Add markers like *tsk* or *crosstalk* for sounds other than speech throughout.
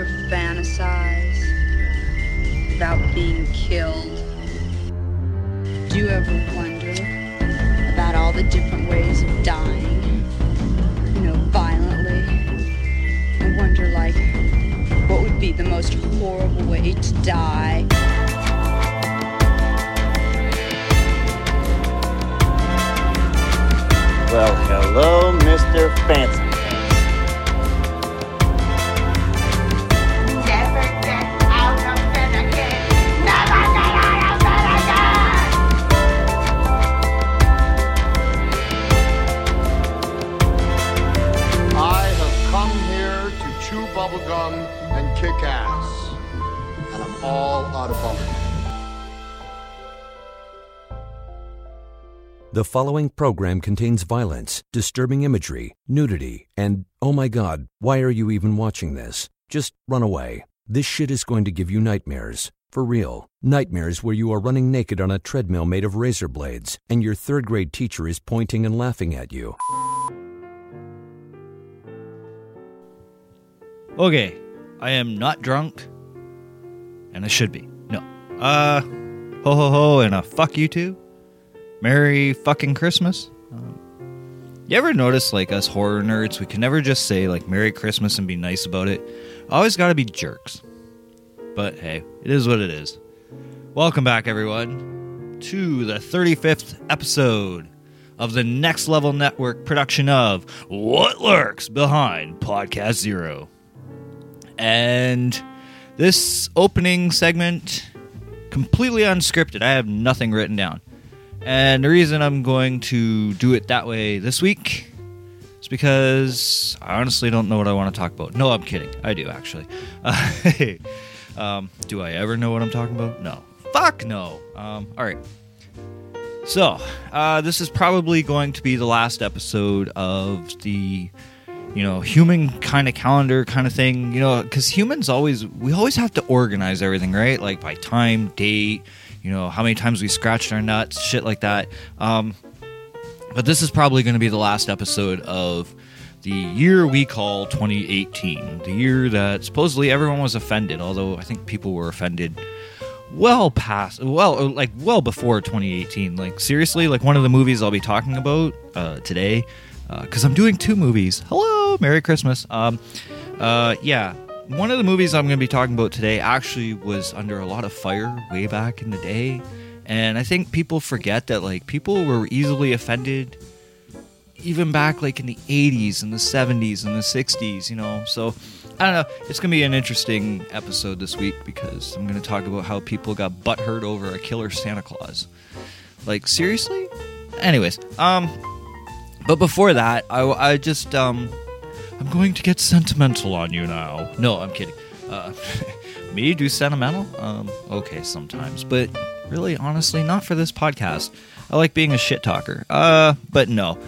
ever fantasize about being killed? Do you ever wonder about all the different ways of dying? You know, violently? I wonder, like, what would be the most horrible way to die? Well, hello, Mr. Fancy and kick ass. And I'm all out of bubblegum. The following program contains violence, disturbing imagery, nudity, and oh my god, why are you even watching this? Just run away. This shit is going to give you nightmares. For real. Nightmares where you are running naked on a treadmill made of razor blades and your third grade teacher is pointing and laughing at you. Okay, I am not drunk, and I should be. No. Uh, ho ho ho, and a fuck you too. Merry fucking Christmas. Um, you ever notice, like us horror nerds, we can never just say like Merry Christmas and be nice about it. Always got to be jerks. But hey, it is what it is. Welcome back, everyone, to the 35th episode of the Next Level Network production of What Lurks Behind Podcast Zero. And this opening segment, completely unscripted. I have nothing written down. And the reason I'm going to do it that way this week is because I honestly don't know what I want to talk about. No, I'm kidding. I do, actually. Uh, *laughs* um, do I ever know what I'm talking about? No. Fuck no. Um, all right. So, uh, this is probably going to be the last episode of the, you know, human kind of calendar kind of thing. You know, because humans always, we always have to organize everything, right? Like by time, date, you know, how many times we scratched our nuts, shit like that. Um, but this is probably going to be the last episode of the year we call 2018, the year that supposedly everyone was offended, although I think people were offended well past well like well before 2018 like seriously like one of the movies i'll be talking about uh, today because i'm doing two movies hello merry christmas um, uh, yeah one of the movies i'm going to be talking about today actually was under a lot of fire way back in the day and i think people forget that like people were easily offended even back like in the 80s and the 70s and the 60s you know so I don't know. It's gonna be an interesting episode this week because I'm gonna talk about how people got butthurt over a killer Santa Claus. Like seriously? Anyways, um, but before that, I, I just um, I'm going to get sentimental on you now. No, I'm kidding. Uh, *laughs* me do sentimental? Um, okay, sometimes, but really, honestly, not for this podcast. I like being a shit talker. Uh, but no.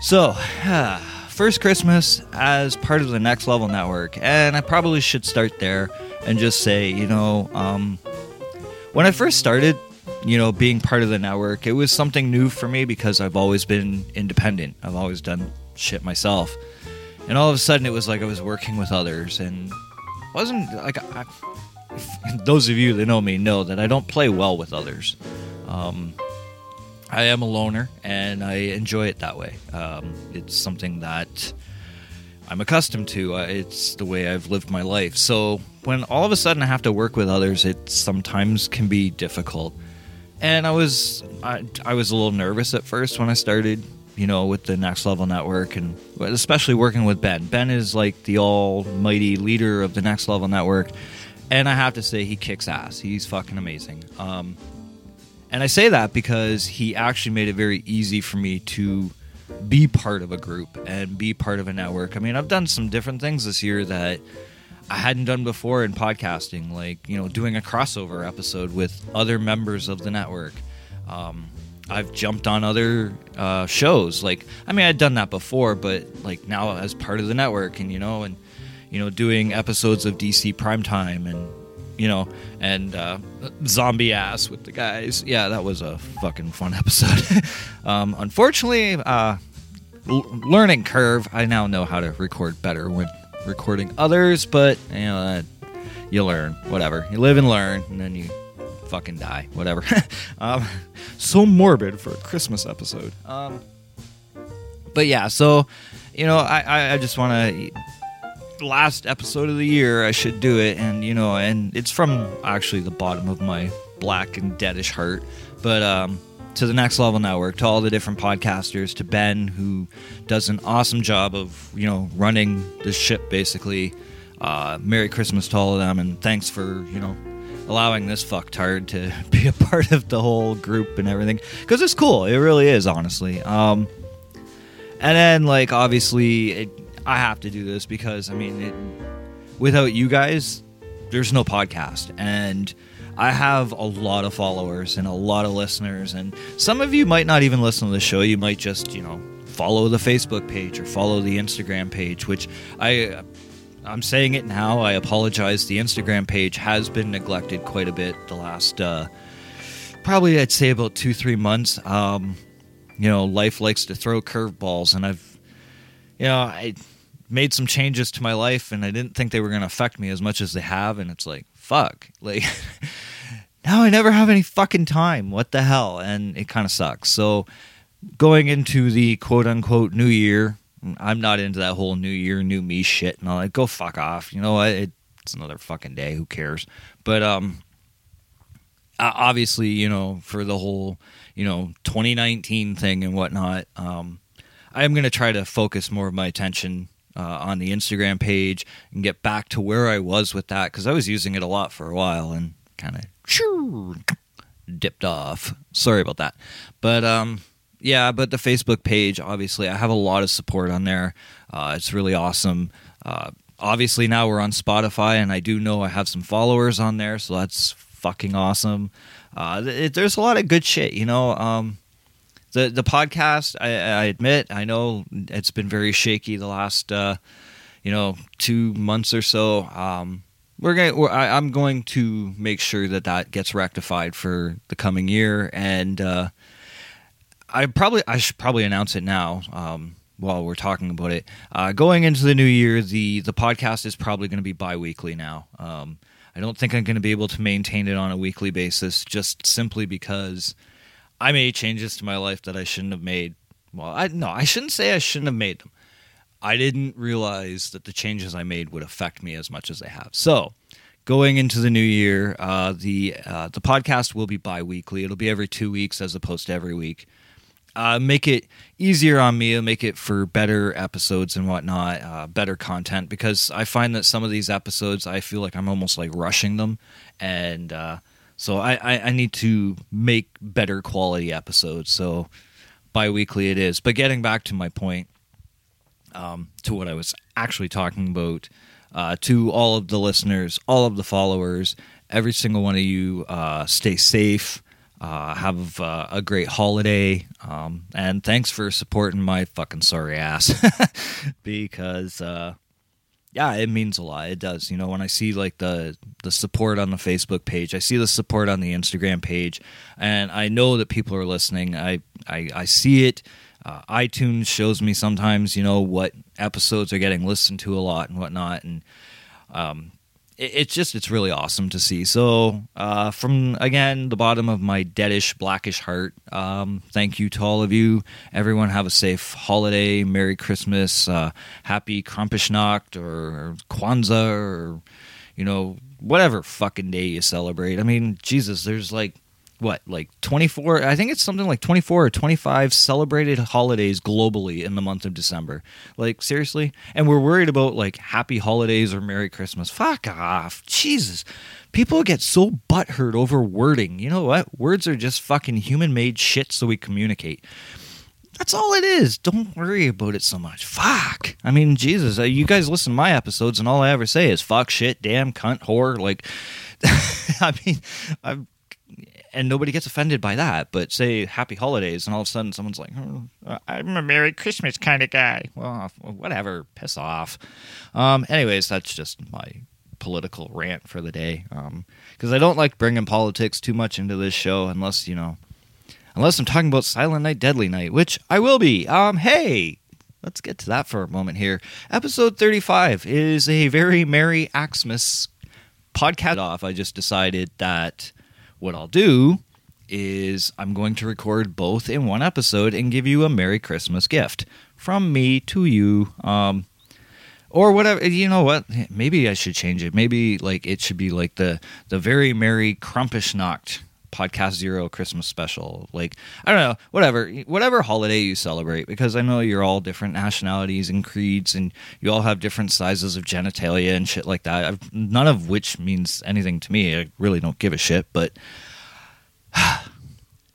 So, *sighs* first Christmas as part of the Next Level Network, and I probably should start there and just say, you know, um, when I first started, you know, being part of the network, it was something new for me because I've always been independent. I've always done shit myself, and all of a sudden, it was like I was working with others, and wasn't like I, *laughs* those of you that know me know that I don't play well with others. Um, I am a loner, and I enjoy it that way. Um, it's something that I'm accustomed to. Uh, it's the way I've lived my life. So when all of a sudden I have to work with others, it sometimes can be difficult. And I was I, I was a little nervous at first when I started, you know, with the Next Level Network, and especially working with Ben. Ben is like the almighty leader of the Next Level Network, and I have to say he kicks ass. He's fucking amazing. Um, and I say that because he actually made it very easy for me to be part of a group and be part of a network. I mean, I've done some different things this year that I hadn't done before in podcasting, like, you know, doing a crossover episode with other members of the network. Um, I've jumped on other uh, shows. Like, I mean, I'd done that before, but like now as part of the network and, you know, and, you know, doing episodes of DC Primetime and you know, and uh, zombie ass with the guys. Yeah, that was a fucking fun *laughs* episode. um, unfortunately, uh, l- learning curve. I now know how to record better when recording others, but you know, uh, you learn. Whatever. You live and learn, and then you fucking die. Whatever. *laughs* um, so morbid for a Christmas episode. Um, but yeah, so you know, I I, I just want to last episode of the year. I should do it, and you know, and it's from actually the bottom of my black and deadish heart. But um, to the Next Level Network, to all the different podcasters, to Ben who does an awesome job of you know running the ship basically. Uh, Merry Christmas to all of them, and thanks for you know allowing this fucktard to *laughs* be a part of the whole group and everything because it's cool. It really is, honestly. Um, and then like obviously it, I have to do this because I mean it, without you guys, there's no podcast and. I have a lot of followers and a lot of listeners, and some of you might not even listen to the show. You might just, you know, follow the Facebook page or follow the Instagram page, which I I'm saying it now. I apologize. The Instagram page has been neglected quite a bit the last, uh, probably I'd say about two, three months. Um, you know, life likes to throw curveballs, and I've, you know, I made some changes to my life, and I didn't think they were going to affect me as much as they have, and it's like, fuck, like. *laughs* now I never have any fucking time. What the hell? And it kind of sucks. So, going into the quote unquote new year, I'm not into that whole new year, new me shit. And I'm like, go fuck off. You know what? It, it's another fucking day. Who cares? But um, obviously, you know, for the whole, you know, 2019 thing and whatnot, um, I'm going to try to focus more of my attention uh, on the Instagram page and get back to where I was with that because I was using it a lot for a while and kind of dipped off. Sorry about that. But um, yeah, but the Facebook page, obviously, I have a lot of support on there. Uh, it's really awesome. Uh, obviously, now we're on Spotify, and I do know I have some followers on there, so that's fucking awesome. Uh, it, there's a lot of good shit, you know. Um, the the podcast, I, I, admit, I know it's been very shaky the last, uh, you know, two months or so. Um, we're going. I, I'm going to make sure that that gets rectified for the coming year, and uh, I probably I should probably announce it now. Um, while we're talking about it, uh, going into the new year, the the podcast is probably going to be bi-weekly now. Um, I don't think I'm going to be able to maintain it on a weekly basis, just simply because I made changes to my life that I shouldn't have made. Well, I no, I shouldn't say I shouldn't have made them. I didn't realize that the changes I made would affect me as much as they have. So, going into the new year, uh, the uh, the podcast will be bi-weekly. It'll be every two weeks as opposed to every week uh, make it easier on me, make it for better episodes and whatnot, uh, better content. Because I find that some of these episodes, I feel like I'm almost like rushing them, and uh, so I, I, I need to make better quality episodes. So bi-weekly it is. But getting back to my point, um, to what I was actually talking about, uh, to all of the listeners, all of the followers, every single one of you, uh, stay safe. Uh, have uh, a great holiday, um, and thanks for supporting my fucking sorry ass. *laughs* because uh, yeah, it means a lot. It does. You know, when I see like the the support on the Facebook page, I see the support on the Instagram page, and I know that people are listening. I I, I see it. Uh, iTunes shows me sometimes, you know, what episodes are getting listened to a lot and whatnot, and um, it's just it's really awesome to see. So uh, from again the bottom of my deadish blackish heart, um, thank you to all of you. Everyone have a safe holiday, Merry Christmas, uh, Happy Krampusnacht or Kwanzaa or you know whatever fucking day you celebrate. I mean, Jesus, there's like what like 24 i think it's something like 24 or 25 celebrated holidays globally in the month of december like seriously and we're worried about like happy holidays or merry christmas fuck off jesus people get so butthurt over wording you know what words are just fucking human made shit so we communicate that's all it is. Don't worry about it so much. Fuck. I mean, Jesus, uh, you guys listen to my episodes, and all I ever say is fuck, shit, damn, cunt, whore. Like, *laughs* I mean, I'm and nobody gets offended by that. But say Happy Holidays, and all of a sudden someone's like, oh, "I'm a Merry Christmas kind of guy." Well, whatever, piss off. Um, anyways, that's just my political rant for the day. Because um, I don't like bringing politics too much into this show, unless you know, unless I'm talking about Silent Night, Deadly Night, which I will be. Um, hey, let's get to that for a moment here. Episode 35 is a very Merry Xmas podcast off. I just decided that what I'll do is I'm going to record both in one episode and give you a Merry Christmas gift from me to you. Um, or whatever you know what maybe i should change it maybe like it should be like the the very merry Krampusnacht podcast zero christmas special. Like i don't know whatever whatever holiday you celebrate because i know you're all different nationalities and creeds and you all have different sizes of genitalia and shit like that. I've, none of which means anything to me. I really don't give a shit but *sighs*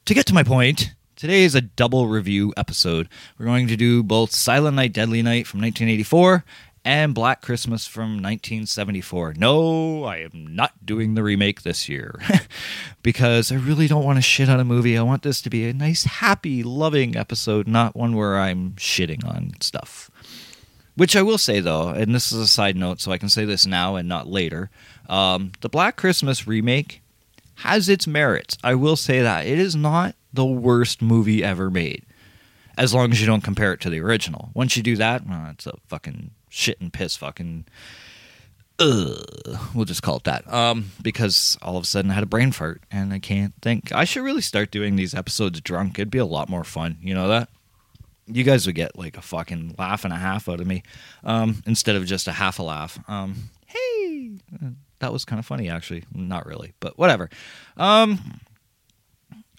to get to my point Today is a double review episode. We're going to do both Silent Night, Deadly Night from 1984 and Black Christmas from 1974. No, I am not doing the remake this year *laughs* because I really don't want to shit on a movie. I want this to be a nice, happy, loving episode, not one where I'm shitting on stuff. Which I will say though, and this is a side note, so I can say this now and not later. Um, the Black Christmas remake has its merits. I will say that. It is not the worst movie ever made as long as you don't compare it to the original. Once you do that, well, it's a fucking shit and piss fucking uh, we'll just call it that. Um, because all of a sudden I had a brain fart and I can't think. I should really start doing these episodes drunk. It'd be a lot more fun. You know that? You guys would get like a fucking laugh and a half out of me um, instead of just a half a laugh. Um, hey, that was kind of funny actually. Not really, but whatever. Um,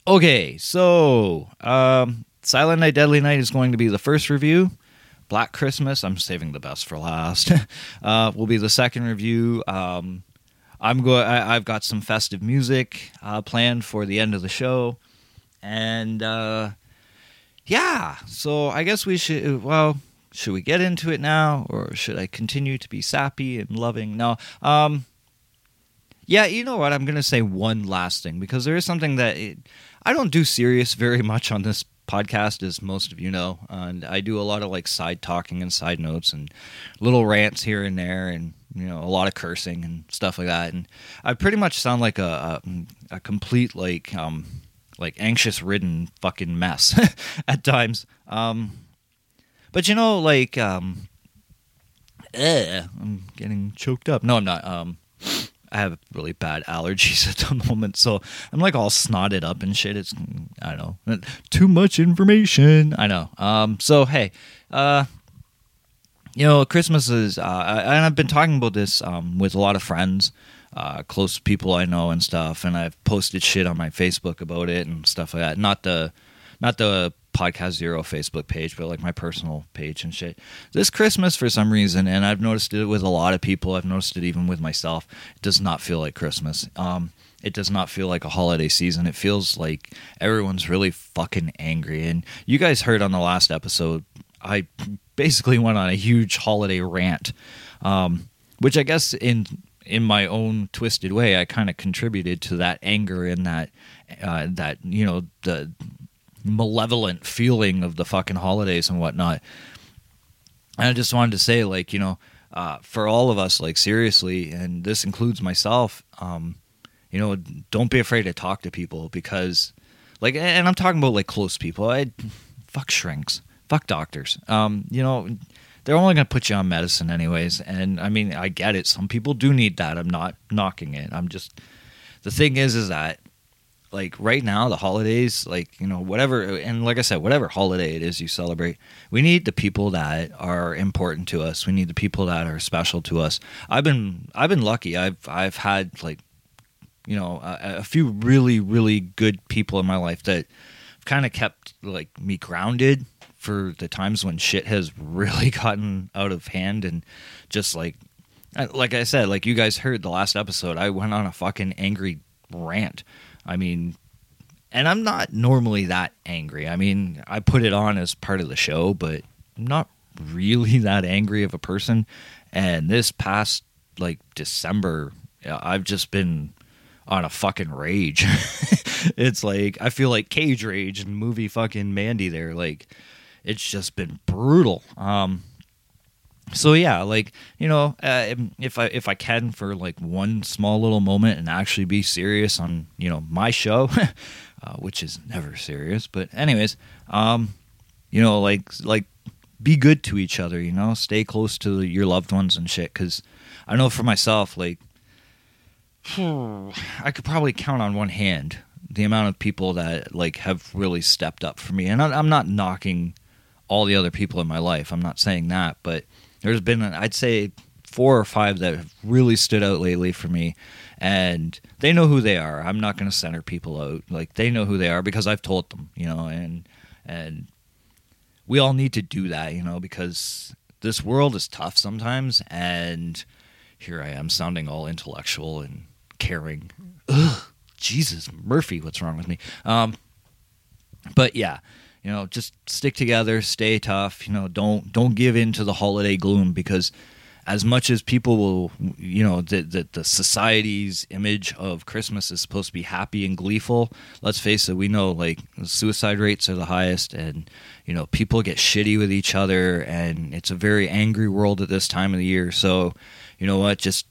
okay, so um, Silent Night, Deadly Night is going to be the first review. Black Christmas, I'm saving the best for last. *laughs* uh, will be the second review. Um, I'm go. I, have got some festive music uh, planned for the end of the show, and uh, yeah. So I guess we should. Well, should we get into it now, or should I continue to be sappy and loving? No. Um, yeah, you know what? I'm going to say one last thing because there is something that it, I don't do serious very much on this podcast, as most of you know, and I do a lot of like side talking and side notes and little rants here and there, and you know a lot of cursing and stuff like that. And I pretty much sound like a a, a complete like um like anxious ridden fucking mess *laughs* at times. Um, but you know, like um, eh, I'm getting choked up. No, I'm not. Um, I have really bad allergies *laughs* at the moment, so I'm like all snotted up and shit. It's I don't know, too much information. I know. Um, so hey, uh, you know, Christmas is, uh, and I've been talking about this um, with a lot of friends, uh, close people I know and stuff, and I've posted shit on my Facebook about it and stuff like that. Not the, not the Podcast Zero Facebook page, but like my personal page and shit. This Christmas, for some reason, and I've noticed it with a lot of people, I've noticed it even with myself, it does not feel like Christmas. Um, it does not feel like a holiday season. It feels like everyone's really fucking angry. And you guys heard on the last episode, I basically went on a huge holiday rant, um, which I guess in in my own twisted way, I kind of contributed to that anger and that uh, that you know the malevolent feeling of the fucking holidays and whatnot. And I just wanted to say, like, you know, uh, for all of us, like, seriously, and this includes myself, um, you know, don't be afraid to talk to people because, like, and I'm talking about like close people. I fuck shrinks, fuck doctors. Um, you know, they're only going to put you on medicine anyways. And I mean, I get it. Some people do need that. I'm not knocking it. I'm just the thing is, is that like right now the holidays like you know whatever and like i said whatever holiday it is you celebrate we need the people that are important to us. We need the people that are special to us. I've been i've been lucky. I've i've had like you know a, a few really really good people in my life that kind of kept like me grounded for the times when shit has really *laughs* gotten out of hand and just like uh, like i said like you guys heard the last episode i went on a fucking angry rant I mean, and I'm not normally that angry. I mean, I put it on as part of the show, but I'm not really *laughs* that angry of a person. And this past like December, I've just been on a fucking rage. *laughs* it's like I feel like Cage Rage and movie fucking Mandy there. Like it's just been brutal. Um so yeah like you know uh, if i if i can for like one small little moment and actually be serious on you know my show *laughs* uh, which is never serious but anyways um you know like like be good to each other. You know, stay close to your loved ones and shit. Because I know for myself, like, *sighs* I could probably count on one hand the amount of people that like have really stepped up for me. And I- I'm not knocking all the other people in my life. I'm not saying that, but there's been I'd say four or five that have really stood out lately for me and they know who they are. I'm not going to center people out. Like they know who they are because I've told them, you know, and and we all need to do that, you know, because this world is tough sometimes and here I am sounding all intellectual and caring. Ugh, Jesus, Murphy, what's wrong with me? Um but yeah, you know, just stick together, stay tough, you know, don't don't give in to the holiday gloom because as much as people will, you know, that the, the society's image of Christmas is supposed to be happy and gleeful. Let's face it, we know like suicide rates are the highest, and you know people get shitty with each other, and it's a very angry world at this time of the year. So, you know what, just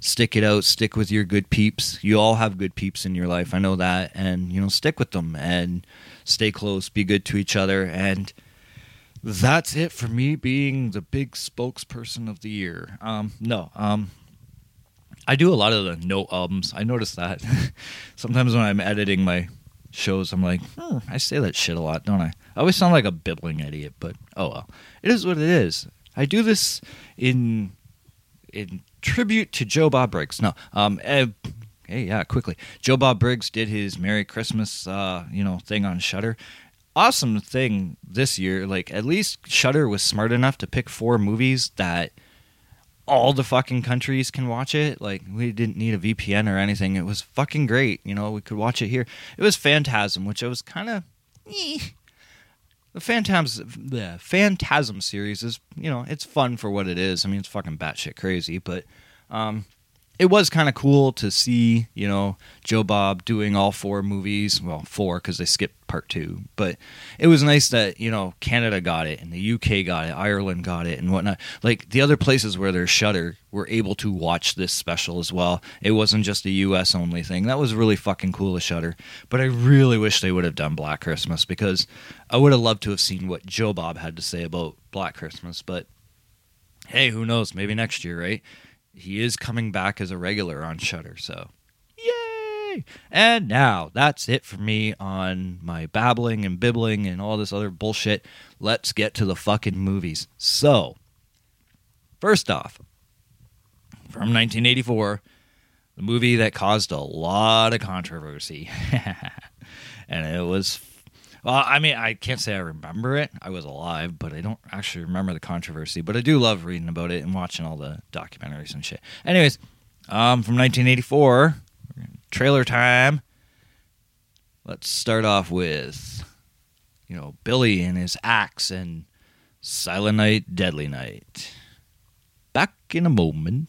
stick it out, stick with your good peeps. You all have good peeps in your life, I know that, and you know, stick with them and stay close, be good to each other, and that's it for me being the big spokesperson of the year. Um, no, um, I do a lot of the no ums. I notice that *laughs* sometimes when I'm editing my shows, I'm like, hmm, I say that shit a lot, don't I? I always sound like a bibbling idiot, but oh well. It is what it is. I do this in in tribute to Joe Bob Briggs. No, um, eh, hey, yeah, quickly. Joe Bob Briggs did his Merry Christmas, uh, you know, thing on Shudder. Awesome thing this year. Like, at least Shudder was smart enough to pick four movies that all the fucking countries can watch it. Like, we didn't need a VPN or anything. It was fucking great. You know, we could watch it here. It was Phantasm, which I was kind of. The Phantasm, the Phantasm series is, you know, it's fun for what it is. I mean, it's fucking batshit crazy, but um, it was kind of cool to see, you know, Joe Bob doing all four movies. Well, four because they skipped part two, but it was nice that you know Canada got it and the UK got it, Ireland got it, and whatnot. Like the other places where there's Shudder were able to watch this special as well. It wasn't just a US only thing. That was really fucking cool of Shudder. But I really wish they would have done Black Christmas because I would have loved to have seen what Joe Bob had to say about Black Christmas. But hey, who knows? Maybe next year, right? He is coming back as a regular on Shudder. So, yay! And now that's it for me on my babbling and bibbling and all this other bullshit. Let's get to the fucking movies. So, first off, from 1984, the movie that caused a lot of controversy, *laughs* and it was. Well, I mean, I can't say I remember it. I was alive, but I don't actually remember the controversy. But I do love reading about it and watching all the documentaries and shit. Anyways, um, from 1984, trailer time. Let's start off with, you know, Billy and his axe and Silent Night, Deadly Night. Back in a moment.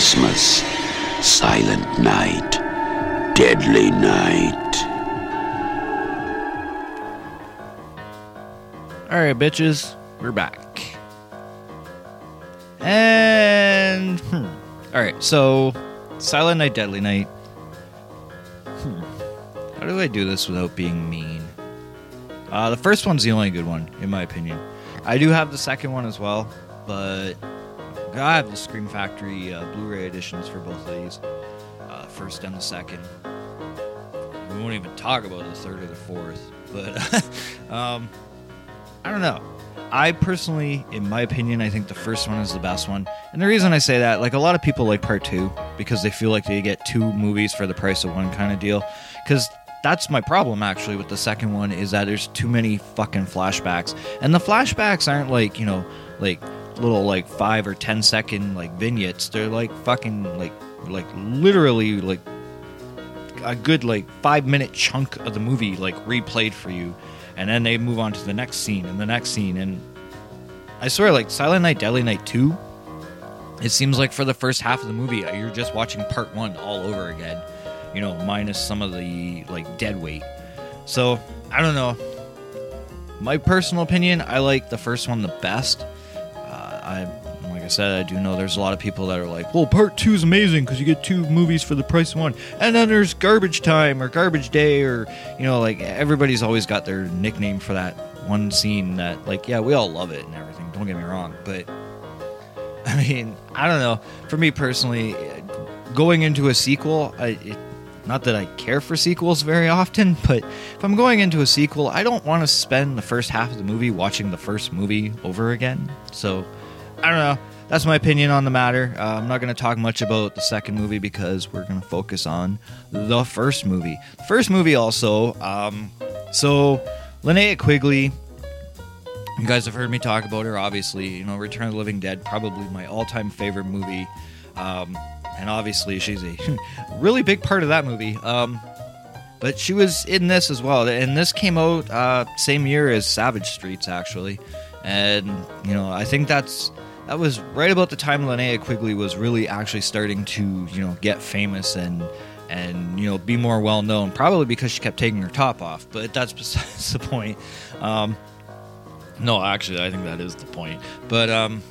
Christmas. Silent night. Deadly night. All right, bitches, we're back. And hmm. all right, so Silent Night, Deadly Night. Hmm. How do I do this without being mean? Uh, the first one's the only good one, in my opinion. I do have the second one as well, but I have the Scream Factory uh, Blu-ray editions for both of these, uh, first and the second. We won't even talk about the third or the fourth, but *laughs* um, I don't know. I personally, in my opinion, I think the first one is the best one. And the reason I say that, like a lot of people like part two because they feel like they get two movies for the price of one kind of deal. Because that's my problem actually with the second one is that there's too many fucking flashbacks. And the flashbacks aren't like, you know, like little like five or ten second like vignettes. They're like fucking like like literally like a good like five minute chunk of the movie like replayed for you. And then they move on to the next scene and the next scene. And i swear like silent night deadly night 2 it seems like for the first half of the movie uh, you're just watching part one all over again you know minus some of the like dead weight. So i don't know. My personal opinion i like the first one the best i like i said i do know there's a lot of people that are like well part two is amazing because you get two movies for the price of one. And then there's garbage time or garbage day or you know like everybody's always got their nickname for that one scene that like yeah we all love it and everything don't get me wrong but *laughs* i mean i don't know. For me personally going into a sequel I, it, not that i care for sequels very often *laughs* but if i'm going into a sequel i don't want to spend the first half of the movie watching the first movie over again. So i don't know that's my opinion on the matter uh, i'm not going to talk much about the second movie because we're going to focus on the first movie the first movie also um, so linnea quigley you guys have heard me talk about her, obviously. You know, Return of the Living Dead, probably my all time favorite movie. Um, and obviously, she's a *laughs* really big part of that movie. Um, but she was in this as well. And this came out uh, same year as Savage Streets, actually. And, you know, I think that's. That was right about the time Linnea Quigley was really actually starting to, you know, get famous and and you know be more well known. Probably because she kept taking her top off, but that's besides *laughs* the point. Um, no, actually, I think that is the point. But um,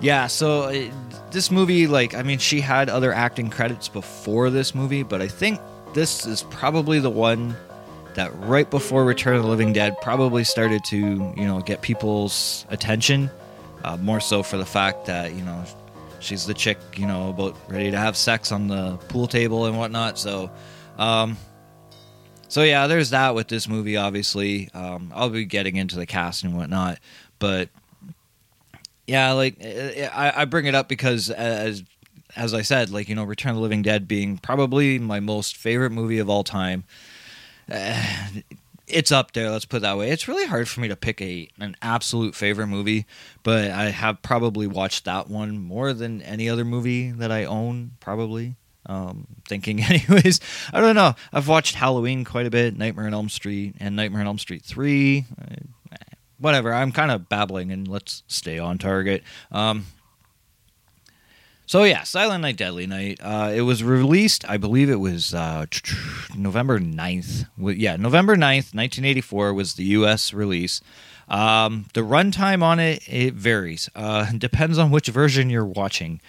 yeah. So it, this movie, like, I mean, she had other acting credits before this movie, but I think this is probably the one that right before Return of the Living Dead probably started to you know get people's attention. Uh, more so for the fact that you know she's the chick you know about ready to have sex on the pool table and whatnot. So. Um, so yeah, there's that with this movie. Obviously, um, I'll be getting into the cast and whatnot, but yeah, like I, I bring it up because as as I said, like you know, Return of the Living Dead being probably my most favorite movie of all time. Uh, it's up there. Let's put it that way. It's really hard for me to pick a an absolute favorite movie, but I have probably watched that one more than any other movie that I own. Probably um, *laughs* thinking anyways i don't know i've watched halloween quite a bit nightmare on elm street and nightmare on elm street 3 uh, whatever i'm kind of babbling and let's stay on target um, so yeah silent night deadly night uh, it was released i believe it was uh, *tsk* november 9th yeah november 9th 1984 was the us release um, the runtime on it it varies uh, *laughs* depends on which version you're watching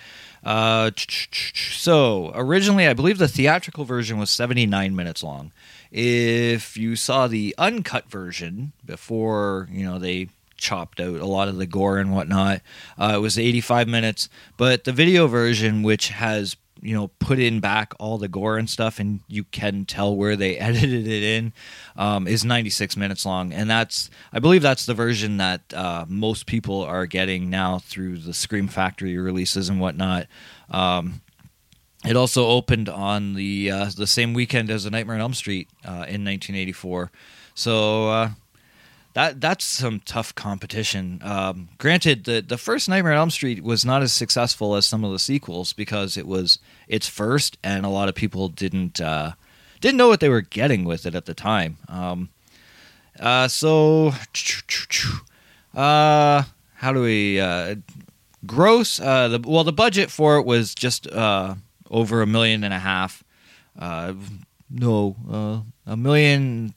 uh, *tsk* so originally, I believe the theatrical version was 79 minutes long. If you saw the uncut version before, you know, they chopped out a lot of the gore and whatnot, uh, it was 85 minutes. But the video version, which has you know put in back all the gore and stuff and you can tell where they *laughs* edited it in um, is 96 minutes long. And that's i believe that's the version that uh, most people are getting now through the scream factory releases and whatnot. Um, it also opened on the uh, the same weekend as the nightmare on elm street uh, in 1984 so uh, that that's some tough competition. Um, granted, the the first Nightmare on Elm Street was not as successful as some of the sequels because it was its first, and a lot of people didn't uh, didn't know what they were getting with it at the time. Um, uh, so, *tsk* uh, how do we uh, gross? Uh, the, well, the budget for it was just uh, over a million and a half. No, a million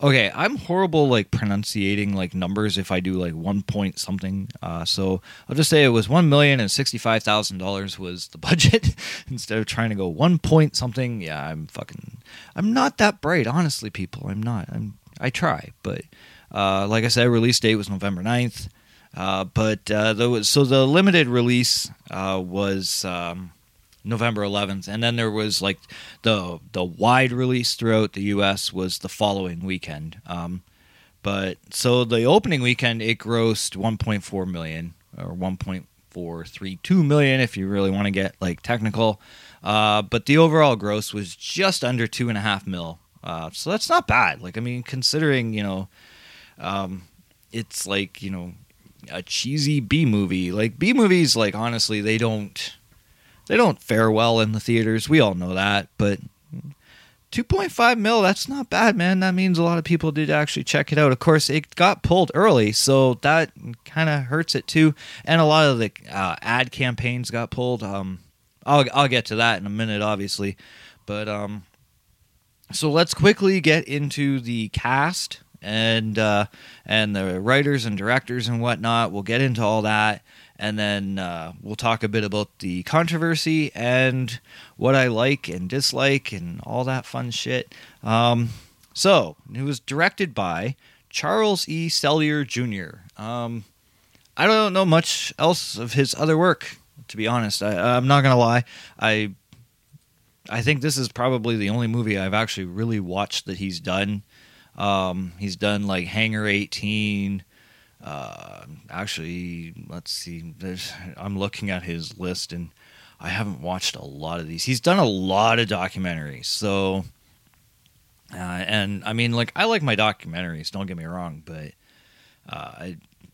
Okay, I'm horrible like pronunciating like numbers if I do like one point something. Uh, so I'll just say it was one million and sixty five thousand dollars was the *laughs* budget instead of trying to go one point something. Yeah, I'm fucking I'm not that bright, honestly, people. I'm not. I'm I try, but uh, like I said, release date was November 9th. Uh, but uh, so the limited release uh, was um, November 11th, and then there was like the the wide release throughout the U.S. was the following weekend. Um, but so the opening weekend it grossed 1.4 million or 1.432 million if you really want to get like technical. Uh, but the overall gross was just under two and a half mil. Uh, so that's not bad. Like I mean, considering you know, um, it's like you know a cheesy B movie. Like B movies, like honestly, they don't they don't fare well in the theaters. We all know that, but 2.5 mil, that's not bad, man. That means a lot of people did actually check it out. Of course, it got pulled early, so that kind of hurts it too. And a lot of the uh, ad campaigns got pulled. Um, I'll I'll get to that in a minute, obviously, but um, so let's quickly get into the cast and uh, and the writers and directors and whatnot. We'll get into all that, and then uh, we'll talk a bit about the controversy and what I like and dislike and all that fun shit. Um, so it was directed by Charles E. Sellier Jr. Um, I don't know much else of his other work, to be honest. I, I'm not gonna lie. I I think this is probably the only movie I've actually really watched that he's done. Um, he's done like Hangar 18. Uh, actually, let's see. There's, I'm looking at his list and I haven't watched a lot of these. He's done a lot of documentaries. So, uh, and I mean, like, I like my documentaries, don't get me wrong, but uh,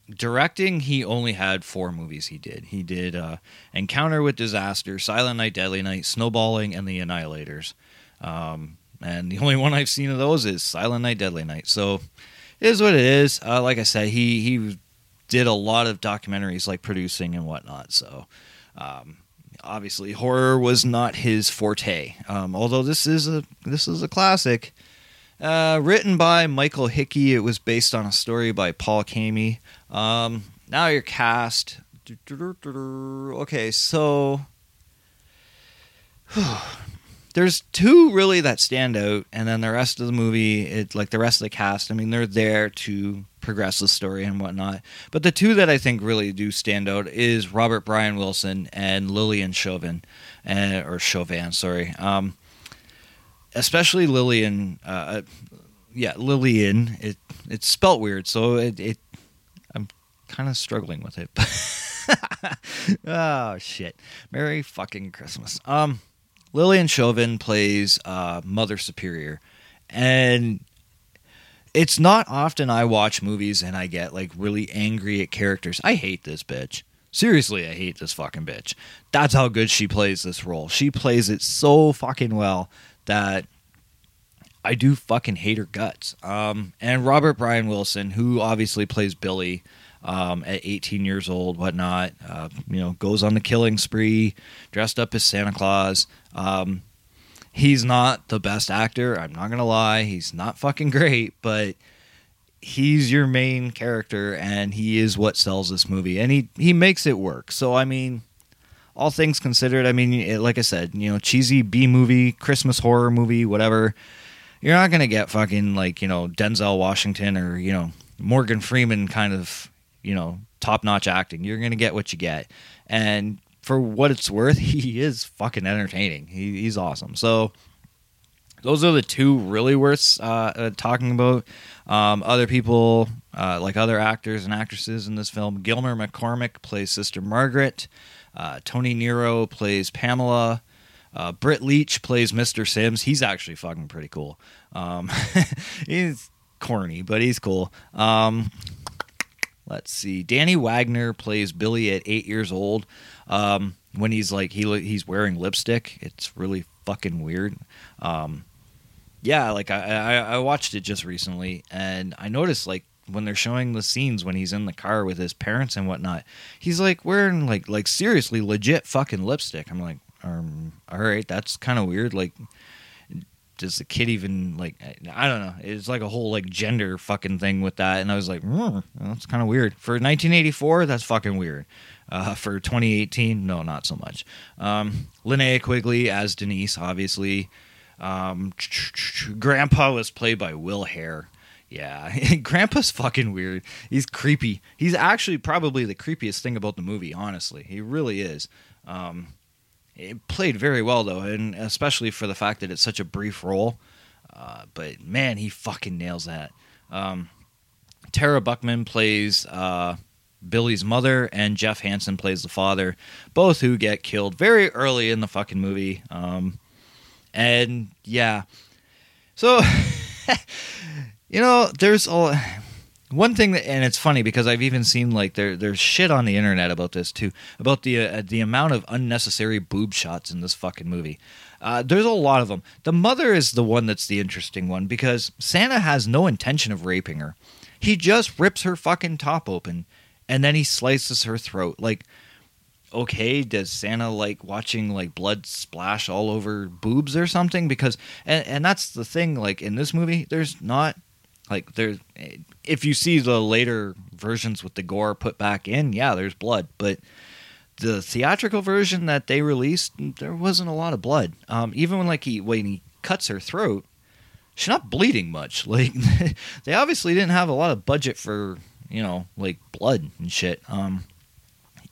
directing, he only had four movies he did. He did uh, Encounter with Disaster, Silent Night, Deadly Night, Snowballing, and The Annihilators. Um, and the *laughs* only one I've seen of those is Silent Night, Deadly Night. So is what it is. Uh, like I said, he he did a lot of documentaries, like producing and whatnot. So um, obviously, horror was not his forte. Um, although this is a this is a classic. Uh, written by Michael Hickey, it was based on a story by Paul Caimi. Um, now your cast. Okay, so *sighs* there's two really that stand out, and then the rest of the movie, it like the rest of the cast. I mean, they're there to progress the story and whatnot. But the two that I think really do stand out is Robert Brian Wilson and Lilyan Chauvin, and, or Chauvin, sorry. Um, especially Lilyan. Uh, yeah, Lilyan. It it's spelt weird, so it, it I'm kind of struggling with it. *laughs* oh shit! Merry fucking Christmas. Um. Lilyan Chauvin plays uh, Mother Superior, and it's not often I watch movies and I get like really angry at characters. I hate this bitch. Seriously, I hate this fucking bitch. That's how good she plays this role. She plays it so fucking well that I do fucking hate her guts. Um, and Robert Brian Wilson, who obviously plays Billy, um, at 18 years old, whatnot. Uh, you know, goes on the killing spree, dressed up as Santa Claus. Um, he's not the best actor. I'm not gonna lie. He's not fucking great, but he's your main character, and he is what sells this movie, and he he makes it work. So I mean. All things considered, I mean, it, like I said, you know, cheesy B movie, Christmas horror movie, whatever. You're not gonna get fucking like you know Denzel Washington or you know Morgan Freeman kind of you know top notch acting. You're gonna get what you get, and for what it's worth, *laughs* he is fucking entertaining. He, he's awesome. So those are the two really worth uh, uh, talking about. Um, other people, uh, like other actors and actresses in this film, Gilmer McCormick plays Sister Margaret. Uh, Toni Nero plays Pamela. Uh, Britt Leach plays Mr. Sims. He's actually fucking pretty cool. Um, *laughs* he's corny, but he's cool. Um, let's see. Danny Wagner plays Billy at eight years old. Um, when he's like he he's wearing lipstick, it's really fucking weird. Um, yeah, like I, I I watched it just recently, and I noticed like when they're showing the scenes when he's in the car with his parents and whatnot, he's like wearing like like seriously legit fucking lipstick. I'm like, um, all right, that's kind of weird. Like, does the kid even like? I don't know. It's like a whole like gender fucking thing with that, and I was like, mm, that's kind of weird for 1984. That's fucking weird. Uh, for 2018, no, not so much. Um, Linnea Quigley as Denise, obviously. Um, Grandpa was played by Will Hare. Yeah, *laughs* Grandpa's fucking weird. He's creepy. He's actually probably the creepiest thing about the movie. Honestly, he really is. Um, it played very well though, and especially for the fact that it's such a brief role. Uh, but man, he fucking nails that. Um, Tara Buckman plays uh, Billy's mother, and Jeff Hansen plays the father, both who get killed very early in the fucking movie. Um, and yeah, so *laughs* you know, there's a one thing that, and it's funny because I've even seen like there there's shit on the internet about this too, about the uh, the amount of unnecessary boob shots in this fucking movie. Uh, there's a lot of them. The mother is the one that's the interesting one because Santa has no intention of raping her. He just rips her fucking top open and then he slices her throat. Like, okay, does Santa like watching like blood splash all over boobs or something? Because and and that's the thing. Like in this movie, there's not like there's If you see the later versions with the gore put back in, yeah, there's blood, but the theatrical version that they released, there wasn't a lot of blood. Um, even when like he when he cuts her throat, she's not bleeding much. *laughs* Like they obviously didn't have a lot of budget for you know like blood and shit. Um,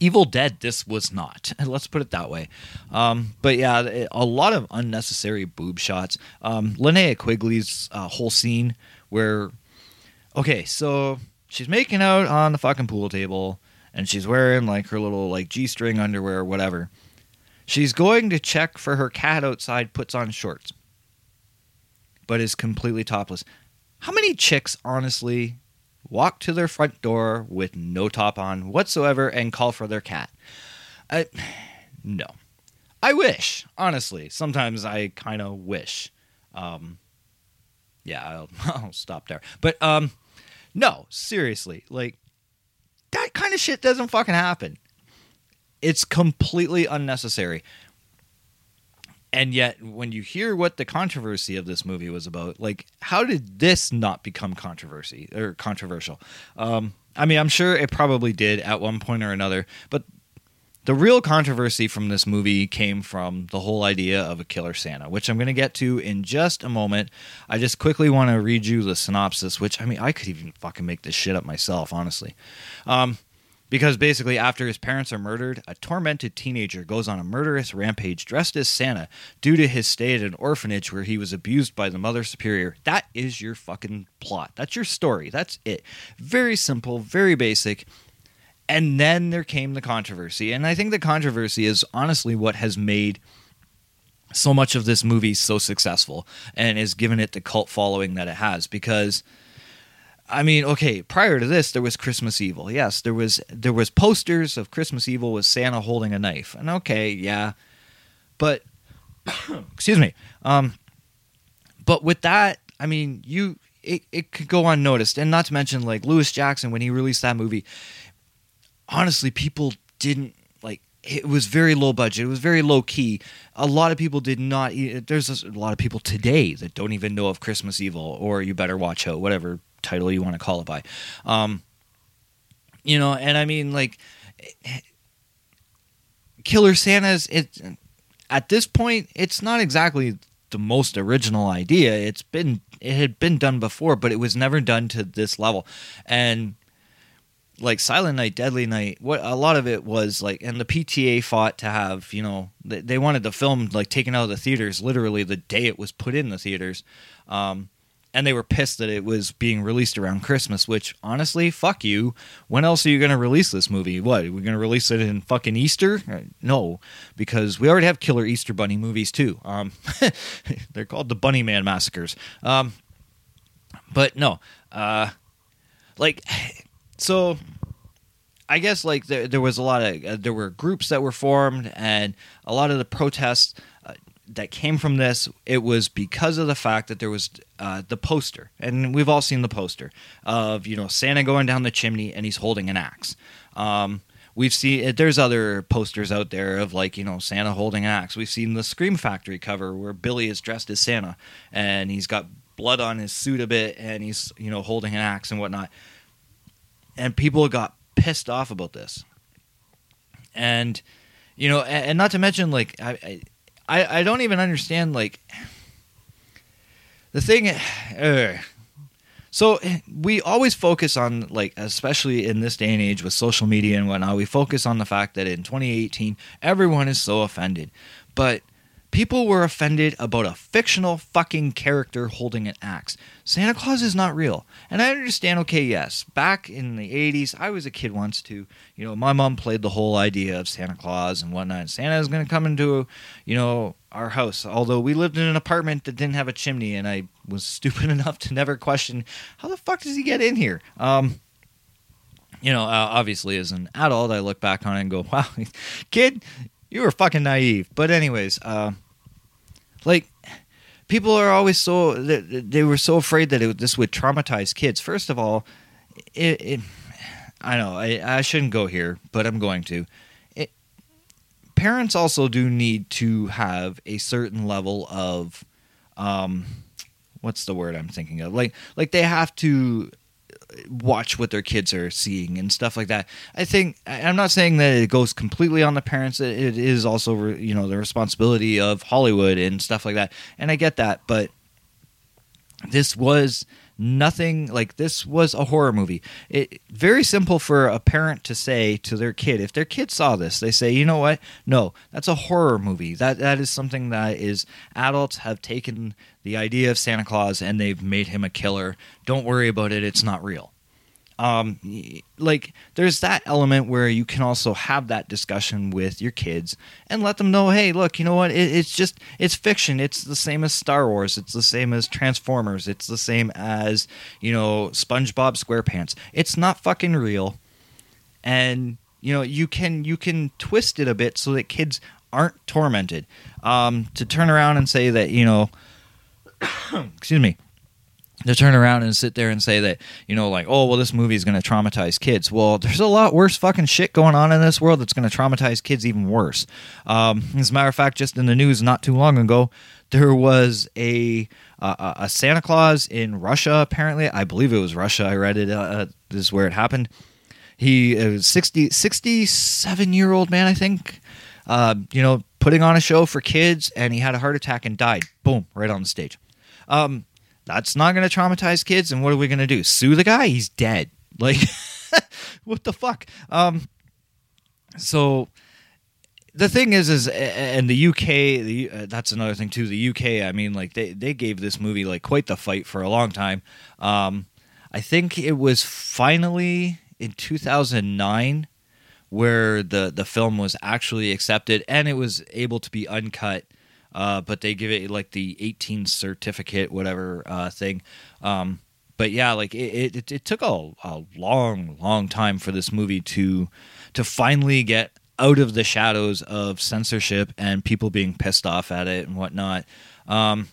Evil Dead, this was not. *laughs* Let's put it that way. Um, but yeah, a lot of unnecessary boob shots. Um, Linnea Quigley's uh, whole scene where, okay, so she's making out on the fucking pool table and she's wearing like her little like g-string underwear or whatever. She's going to check for her cat outside, puts on shorts, but is completely topless. How many chicks, honestly, walk to their front door with no top on whatsoever and call for their cat? I, *sighs* no. I wish, honestly. Sometimes I kind of wish. Um, yeah, I'll, *laughs* I'll stop there. But um, no, seriously, like that kind of shit doesn't fucking happen. It's completely unnecessary. And yet, when you hear what the controversy of this movie was about, like, how did this not become controversy or controversial? Um, I mean, I'm sure it probably did at one point or another, but the real controversy from this movie came from the whole idea of a killer Santa, which I'm going to get to in just a moment. I just quickly want to read you the synopsis, which I mean, I could even fucking make this shit up myself, honestly. Um, because basically, after his parents are murdered, a tormented teenager goes on a murderous rampage dressed as Santa due to his stay at an orphanage where he was abused by the Mother Superior. That is your fucking plot. That's your story. That's it. Very simple, very basic. And then there came the controversy. And I think the controversy is honestly what has made so much of this movie so successful and has given it the cult following that it has because I mean, okay, prior to this there was Christmas Evil. Yes, there was there was posters of Christmas Evil with Santa holding a knife. And okay, yeah. But *coughs* excuse me. Um but with that, I mean, you it, it could go unnoticed. And not to mention like Lewis Jackson when he released that movie, honestly, people didn't like it was very low budget. It was very low key. A lot of people did not. There's a lot of people today that don't even know of Christmas Evil or You Better Watch Out, whatever title you want to call it by. Um, you know, and I mean, like, Killer Santa's. It at this point, it's not exactly the most original idea. It's been it had been done before, but it was never done to this level, and like Silent Night, Deadly Night, what a lot of it was like, and the PTA fought to have, you know, they, they wanted the film like taken out of the theaters literally the day it was put in the theaters, um, and they were pissed that it was being released around Christmas. Which honestly, fuck you. When else are you going to release this movie? What we're going to release it in fucking Easter? Uh, No, because we already have killer Easter bunny movies too. Um, *laughs* they're called the Bunny Man Massacres. Um, but no, uh, like so I guess like there, there was a lot of uh, there were groups that were formed and a lot of the protests uh, that came from this it was because of the fact that there was uh, the poster and we've all seen the poster of you know Santa going down the chimney and he's holding an axe. Um, we've seen there's other posters out there of like you know Santa holding an axe. We've seen the Scream Factory cover where Billy is dressed as Santa and he's got blood on his suit a bit and he's you know holding an axe and whatnot and people got pissed off about this. And you know and, and not to mention like I, I i don't even understand like the thing uh, so we always focus on like especially in this day and age with social media and whatnot we focus on the fact that in 2018 everyone is so offended. But people were offended about a fictional fucking character holding an axe. Santa claus is not real. And i understand okay yes back in the 80s i was a kid once too. You know my mom played the whole idea of santa claus and whatnot. Santa is going to come into you know our house. Although we lived in an apartment that didn't have a chimney and i was *laughs* stupid enough to never question how the fuck does he get in here? Um you know uh, obviously as an adult i look back on it and go wow *laughs* kid you were fucking naive. But anyways uh like people are always so they, were so afraid that it, this would traumatize kids. First of all it, it i know I, I shouldn't go here but i'm going to. It, parents also do need to have a certain level of um what's the word i'm thinking of? Like like they have to watch what their kids are seeing and stuff like that. I think I'm not saying that it goes completely on the parents. It is also you know the responsibility of Hollywood and stuff like that. And I get that, but this was nothing like this was a horror movie. It very simple for a parent to say to their kid if their kid saw this, they say, "You know what? No, that's a horror movie. That that is something that is adults have taken the idea of Santa Claus and they've made him a killer. Don't worry about it. It's not real." Um like there's that element where you can also have that discussion with your kids and let them know hey look you know what? It, it's just it's fiction. It's the same as star wars. It's the same as transformers. It's the same as you know spongebob squarepants. It's not fucking real. And you know you can you can twist it a bit so that kids aren't tormented. Um to turn around and say that you know *coughs* excuse me to turn around and sit there and say that you know like oh well this movie is going to traumatize kids. Well there's a lot worse fucking shit going on in this world that's going to traumatize kids even worse. Um, as a matter of fact just in the news not too long ago there was a uh, a santa claus in russia apparently. I believe it was russia. I read it uh, this is where it happened. He uh, was 60 67 year old man i think uh, you know putting on a show for kids and he had a heart attack and died. Boom right on the stage. Um, that's not going to traumatize kids and what are we going to do? Sue the guy? He's dead. *laughs* Like what the fuck? Um so the thing is is and the uk the, uh, that's another thing too the uk i mean like they, they gave this movie like quite the fight for a long time. Um i think it was finally in 2009 where the the film was actually accepted and it was able to be uncut uh, but they give it like the 18 certificate whatever uh, thing um, but yeah like it, it, it took a, a long long time for this movie to to finally get out of the shadows of censorship and people being pissed off at it and whatnot um,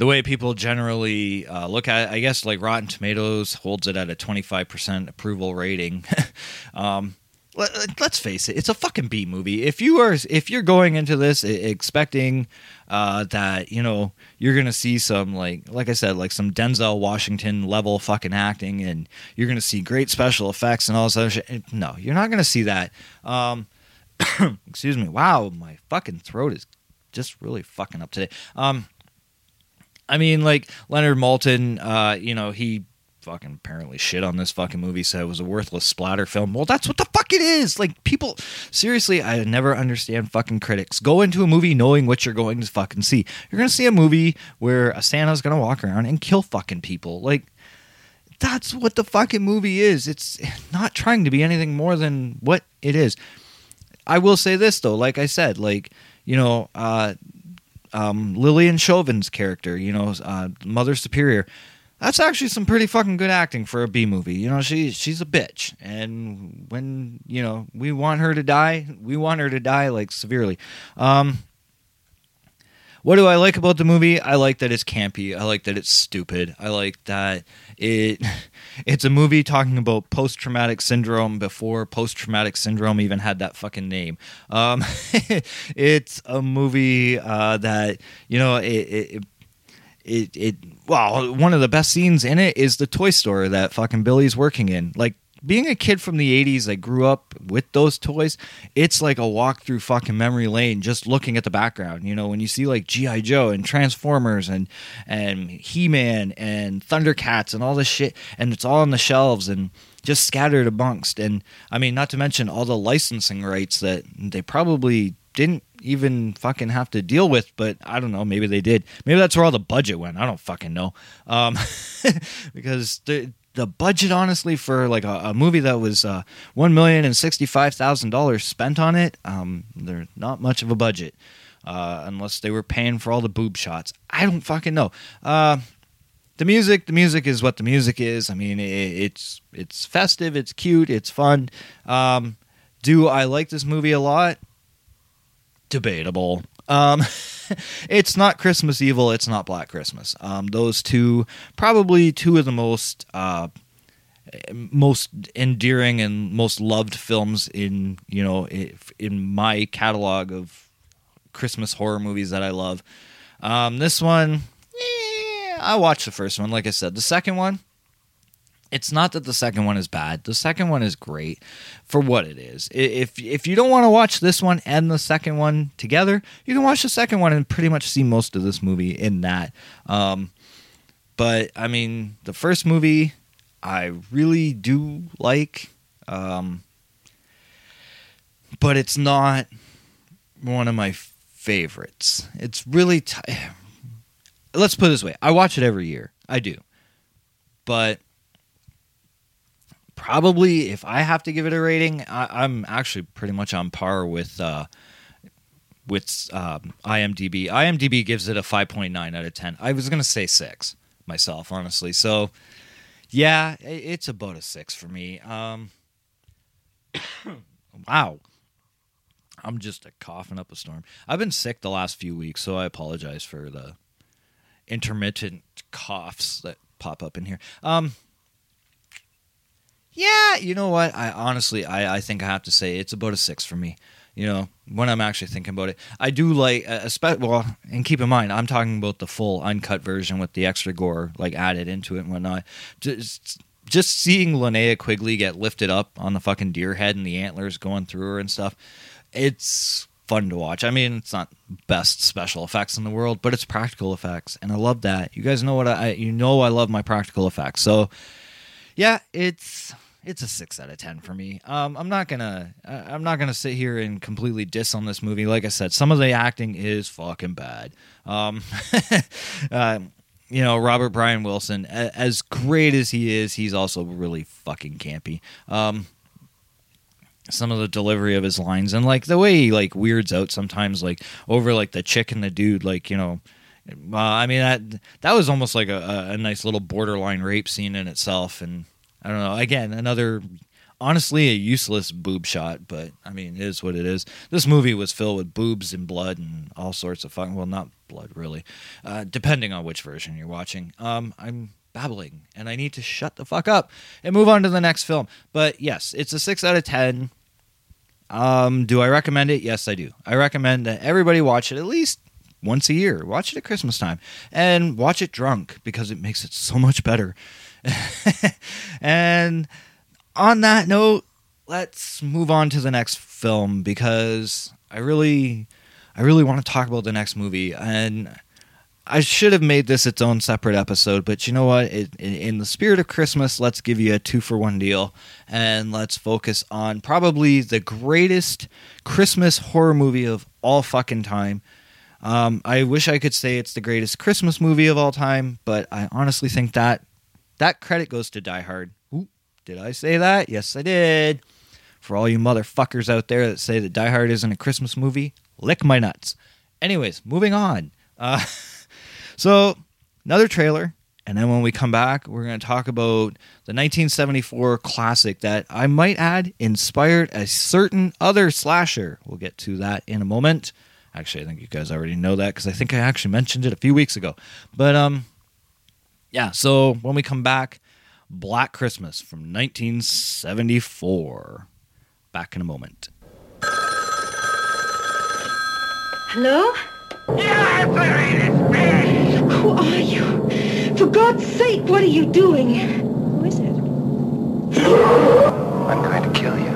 the way people generally uh, look at it, I guess like Rotten Tomatoes holds it at a 25% approval rating. *laughs* um, let, us face it, it's a fucking B movie. If you are if you're going into this expecting uh, that you know you're gonna see some like like I said like some Denzel Washington level fucking acting and you're gonna see great special effects and all this other shit, no, you're not gonna see that. Um, *coughs* excuse me. Wow, my fucking throat is just really fucking up today. Um, I mean, like Leonard Maltin, uh, you know, he fucking apparently shit on this fucking movie, said it was a worthless splatter film. Well, that's what the fuck it is. Like, people, seriously, I never understand fucking critics. Go into a movie knowing what you're going to fucking see. You're going to see a movie where a Santa's going to walk around and kill fucking people. Like, that's what the fucking movie is. It's not trying to be anything more than what it is. I will say this, though, like I said, like, you know, uh, um, Lilyan Chauvin's character, you know, uh, Mother Superior. That's actually some pretty fucking good acting for a B movie. You know, she she's a bitch, and when you know we want her to die, we want her to die like severely. Um, what do I like about the movie? I like that it's campy. I like that it's stupid. I like that it *laughs* it's a movie talking about post traumatic syndrome before post traumatic syndrome even had that fucking name. Um, *laughs* it's a movie uh, that you know it, it it it well one of the best scenes in it is the toy store that fucking Billy's working in. Like being a kid from the 80s that grew up with those toys, it's like a walk through fucking memory lane just looking at the background. You know, when you see like G.I. Joe and Transformers and and He-Man and Thundercats and all this shit and it's all on the shelves and just scattered amongst and I mean not to mention all the licensing rights that they probably didn't even fucking have to deal with, but I don't know, maybe they did. Maybe that's where all the budget went. I don't fucking know. Um, *laughs* because the the budget honestly for like a, a movie that was uh, one million and sixty five thousand dollars spent on it, um, there's not much of a budget. Uh, unless they were paying for all the boob shots. I don't fucking know. Uh, the music, the music is what the music is. I mean, it, it's it's festive, it's cute, it's fun. Um, do I like this movie a lot? Debatable. Um, *laughs* it's not Christmas Evil. It's not Black Christmas. Um, those two, probably two of the most uh, most endearing and most loved films in you know in my catalog of Christmas horror movies that I love. Um, this one, I watched the first one. Like I said, the second one, it's not that the second one is bad. The second one is great for what it is. If if you don't want to watch this one and the second one together, you can watch the second one and pretty much see most of this movie in that. Um, but I mean, the first movie I really do like, um, but it's not one of my favorites. It's really. T- *sighs* Let's put it this way: I watch it every year. I do, but probably if I have to give it a rating, I, I'm actually pretty much on par with uh, with um, IMDb. IMDb gives it a 5.9 out of 10. I was gonna say six myself, honestly. So yeah, it's about a six for me. Um, *coughs* wow. I'm just a coughing up a storm. I've been sick the last few weeks, so I apologize for the intermittent coughs that pop up in here. Um, yeah, you know what? I honestly, I, I think I have to say it's about a six for me. You know, when I'm actually thinking about it, I do like, uh, espe- well, and keep in mind, I'm talking about the full uncut version with the extra gore like added into it and whatnot. Just, just seeing Linnea Quigley get lifted up on the fucking deer head and the antlers going through her and stuff, it's fun to watch. I mean, it's not best special effects in the world, but it's practical effects, and I love that. You guys know what I, you know, I love my practical effects. So, yeah, it's it's a six out of ten for me. Um, I'm not gonna I'm not gonna sit here and completely diss on this movie. Like I said, some of the acting is fucking bad. Um, *laughs* uh, you know, Robert Brian Wilson, as great as he is, he's also really fucking campy. Um, some of the delivery of his lines and like the way he like weirds out sometimes, like over like the chick and the dude, like you know. Uh, I mean that that was almost like a, a nice little borderline rape scene in itself, and I don't know. Again, another honestly a useless boob shot, but I mean it is what it is. This movie was filled with boobs and blood and all sorts of fun. Well, not blood really, uh, depending on which version you're watching. Um, I'm babbling and I need to shut the fuck up and move on to the next film. But yes, it's a six out of ten. Um, do I recommend it? Yes, I do. I recommend that everybody watch it at least once a year. Watch it at Christmas time and watch it drunk because it makes it so much better. *laughs* and on that note, let's move on to the next film because I really I really want to talk about the next movie and I should have made this its own separate episode, but you know what? It, in, the spirit of Christmas, let's give you a two for one deal and let's focus on probably the greatest Christmas horror movie of all fucking time. Um, I wish I could say it's the greatest Christmas movie of all time, but I honestly think that that credit goes to Die Hard. Ooh, did I say that? Yes, I did. For all you motherfuckers out there that say that Die Hard isn't a Christmas movie, lick my nuts. Anyways, moving on. Uh, *laughs* so, another trailer, and then when we come back, we're going to talk about the 1974 classic that I might add inspired a certain other slasher. We'll get to that in a moment. Actually, I think you guys already know that because I think I actually mentioned it a few weeks ago. But um, yeah. So when we come back, Black Christmas from 1974. Back in a moment. Hello? Who are you? For God's sake, what are you doing? Who is it? I'm going to kill you.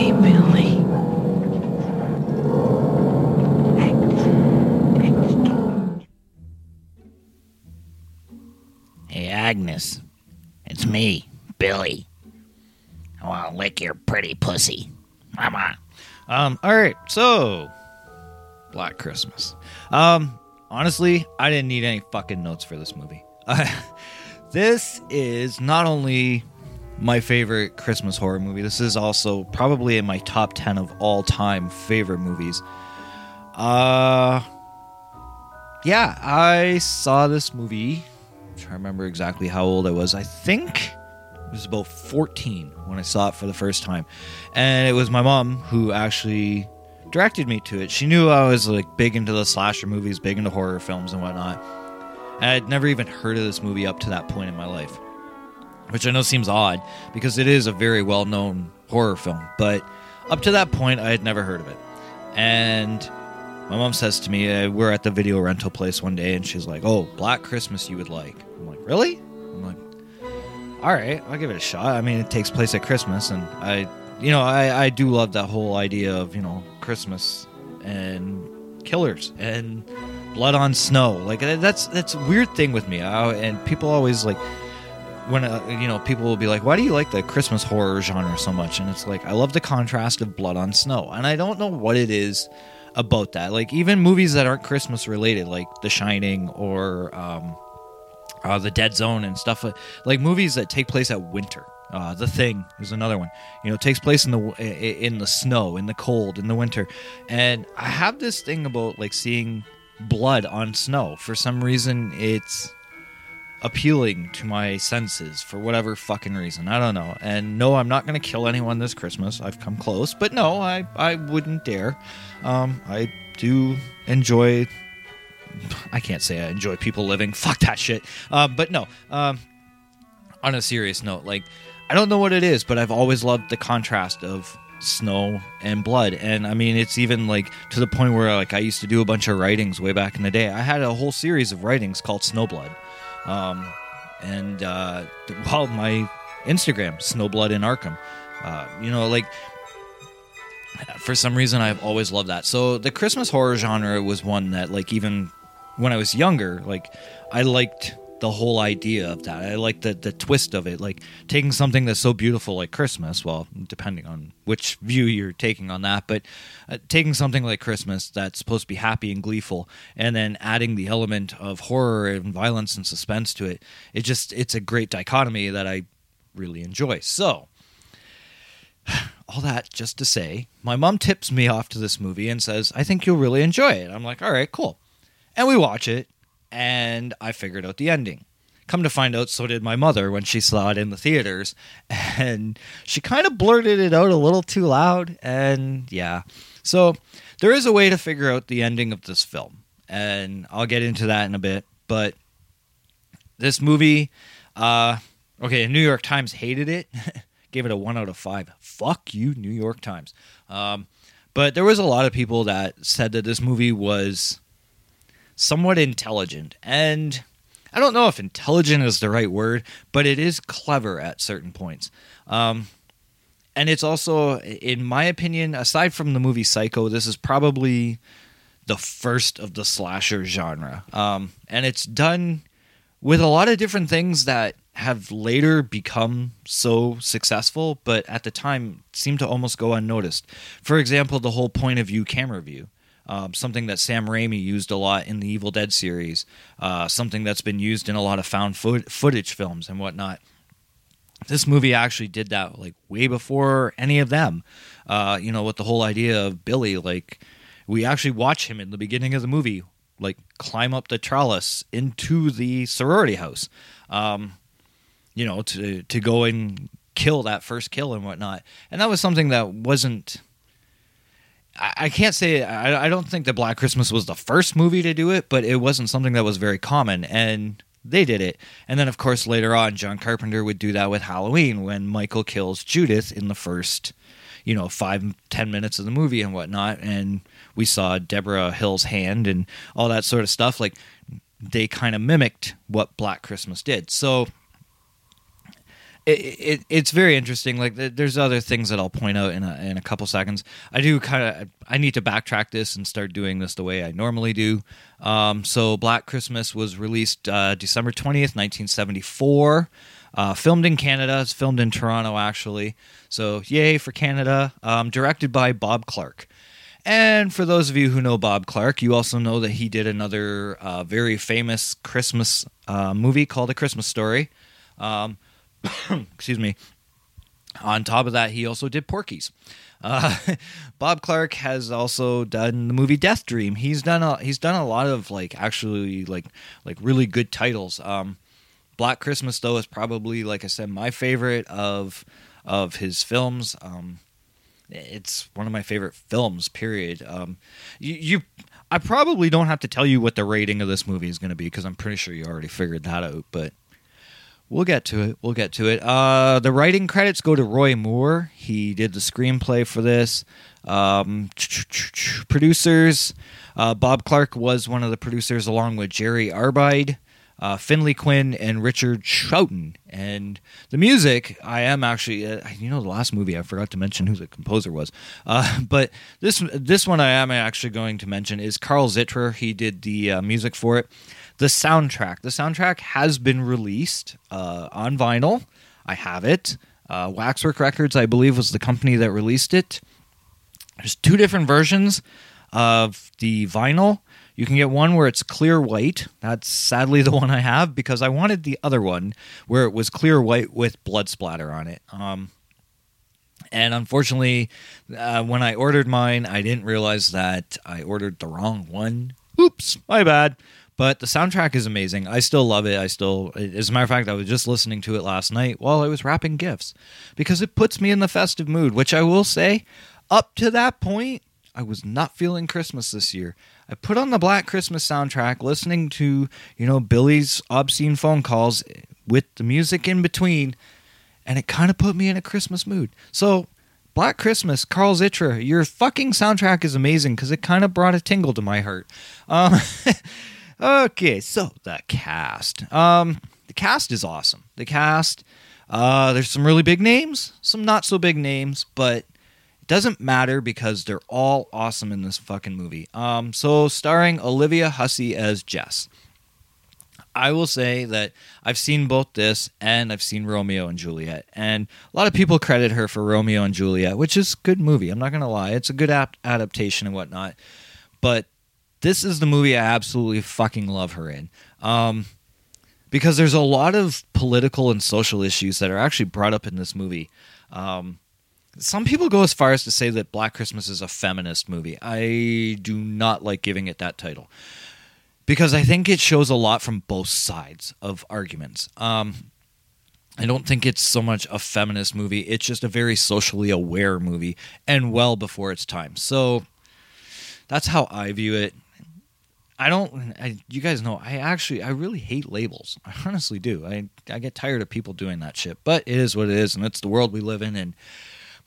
It's me, Billy. Hey, Agnes. It's me, Billy. I want to lick your pretty pussy. Come on. Um, all right, so Black Christmas. Um, honestly, I didn't need any fucking notes for this movie. *laughs* this is not only my favorite Christmas horror movie, this is also probably in my top 10 of all time favorite movies. Uh, yeah, I saw this movie. I'm trying to remember exactly how old I was. I think it was about 14 when I saw it for the first time. And it was my mom who actually directed me to it. She knew I was like big into the slasher movies, big into horror films and whatnot. And I'd never even heard of this movie up to that point in my life. Which I know seems odd because it is a very well known horror film. But up to that point, I had never heard of it. And my mom says to me, uh, we're at the video rental place one day, and she's like, Oh, Black Christmas you would like. I'm like, Really? I'm like, all right, I'll give it a shot. I mean, it takes place at Christmas, and I, you know, I, I do love that whole idea of you know Christmas and killers and blood on snow. Like uh, that's that's a weird thing with me. I, and people always like when uh, you know people will be like, "Why do you like the Christmas horror genre so much?" And it's like I love the contrast of blood on snow, and I don't know what it is about that. Like even movies that aren't Christmas related, like The Shining or. Um, uh, the Dead Zone and stuff like, like movies that take place at winter. Uh, the Thing is another one. You know, takes place in the in the snow, in the cold, in the winter. And I have this thing about like seeing blood on snow. For some reason, it's appealing to my senses for whatever fucking reason. I don't know. And no, I'm not going to kill anyone this Christmas. I've come close, but no, I I wouldn't dare. Um, I do enjoy I can't say I enjoy people living. Fuck that shit. Um, but no. Um, on a serious note, like I don't know what it is, but I've always loved the contrast of snow and blood. And I mean, it's even like to the point where like I used to do a bunch of writings way back in the day. I had a whole series of writings called Snowblood. Um, and uh, well, my Instagram, Snowblood in Arkham. Uh, you know, like for some reason I've always loved that. So the Christmas horror genre was one that like even when I was younger, like I liked the whole idea of that. I like the the twist of it, like taking something that's so beautiful like Christmas. Well, depending on which view you're taking on that, but uh, taking something like Christmas that's supposed to be happy and gleeful, and then adding the element of horror and violence and suspense to it. It just it's a great dichotomy that I really enjoy. So *sighs* all that just to say, my mom tips me off to this movie and says, I think you'll really enjoy it. I'm like, all right, cool. And we watch it, and I figured out the ending. Come to find out, so did my mother when she saw it in the theaters. *laughs* And she kind of blurted it out a little too loud. And yeah. So there is a way to figure out the ending of this film. And I'll get into that in a bit. But this movie, uh, okay, New York Times hated it. *laughs* gave it a one out of five. Fuck you, New York Times. Um, but there was a lot of people that said that this movie was somewhat intelligent, and I don't know if intelligent is the right word, but it is clever at certain points. Um, and it's also, in my opinion, aside from the movie Psycho, this is probably the first of the slasher genre, um, and it's done with a lot of different things that have later become so successful, but at the time seemed to almost go unnoticed. For example, the whole point of view camera view. Um, something that Sam Raimi used a lot in the Evil Dead series, uh, something that's been used in a lot of found foot- footage films and whatnot. This movie actually did that like way before any of them. Uh, you know, with the whole idea of Billy, like we actually watch him in the beginning of the movie, like climb up the trellis into the sorority house. Um, you know, to to go and kill that first kill and whatnot. And that was something that wasn't. I, can't say I, I don't think that Black Christmas was the first movie to do it, but it wasn't something that was very common, and they did it. And then, of course, later on, John Carpenter would do that with Halloween when Michael kills Judith in the first, you know five ten minutes of the movie and whatnot, and we saw Debra Hill's hand and all that sort of stuff. Like they kind of mimicked what Black Christmas did. So it, it it's very interesting. Like there's other things that I'll point out in a, in a couple seconds. I do kind of I need to backtrack this and start doing this the way I normally do. Um, so Black Christmas was released uh, December twentieth, nineteen seventy four. Uh, filmed in Canada. It's filmed in Toronto actually. So yay for Canada. Um, directed by Bob Clark. And for those of you who know Bob Clark, you also know that he did another uh, very famous Christmas uh, movie called A Christmas Story. Um, *coughs* excuse me. On top of that, he also did Porky's. Uh, *laughs* Bob Clark has also done the movie Death Dream. He's done a, he's done a lot of like actually like like really good titles. Um, Black Christmas though is probably like I said my favorite of of his films. Um, it's one of my favorite films. Period. Um, you, you, I probably don't have to tell you what the rating of this movie is going to be because I'm pretty sure you already figured that out. But we'll get to it. We'll get to it. Uh, the writing credits go to Roy Moore. He did the screenplay for this. Um, producers. Uh, Bob Clark was one of the producers along with Gerry Arbeid uh, Findlay Quinn and Richard Troughton. And the music, I am actually, uh, you know, the last movie I forgot to mention who the composer was, uh, *laughs* but this this one I am actually going to mention is Carl Zittrer. He did the uh, music for it. The soundtrack, the soundtrack has been released uh, on vinyl. I have it. Uh, Waxwork Records, I believe, was the company that released it. There's two different versions of the vinyl. You can get one where it's clear white. That's sadly the *laughs* one I have because I wanted the other one where it was clear white with blood splatter on it. Um, and unfortunately, uh, when I ordered mine, I didn't realize that I ordered the wrong one. Oops, my bad. But the soundtrack is amazing. I still love it. I still, as a matter of fact, I was just listening to it last night while I was wrapping gifts because it puts me in the festive mood, which I will say, up to that point, I was not feeling Christmas this year. I put on the Black Christmas soundtrack, listening to, you know, Billy's obscene phone calls with the music in between, and it kind of put me in a Christmas mood. So, Black Christmas, Carl Zittrer, your fucking soundtrack is amazing because it kind of brought a tingle to my heart. Um, *laughs* okay, so the cast. Um, the cast is awesome. The cast, uh, there's some really big names, some not so big names, but it doesn't matter because they're all awesome in this fucking movie. Um, so starring Olivia Hussey as Jess. I will say that I've seen both this and I've seen Romeo and Juliet, and a lot of people credit her for Romeo and Juliet, which is a good movie. I'm not gonna lie, it's a good ap- adaptation and whatnot. But this is the movie I absolutely fucking love her in. Um, because there's a lot of political and social issues that are actually brought up in this movie. Um, some people go as far as to say that Black Christmas is a feminist movie. I do not like giving it that title because I think it shows a lot from both sides of arguments. Um, I don't think it's so much a feminist movie. It's just a very socially aware movie and well before its time. So that's how I view it. I don't. I, you guys know. I actually. I really hate labels. I honestly do. I. I get tired of people doing that shit. But it is what it is, and it's the world we live in. And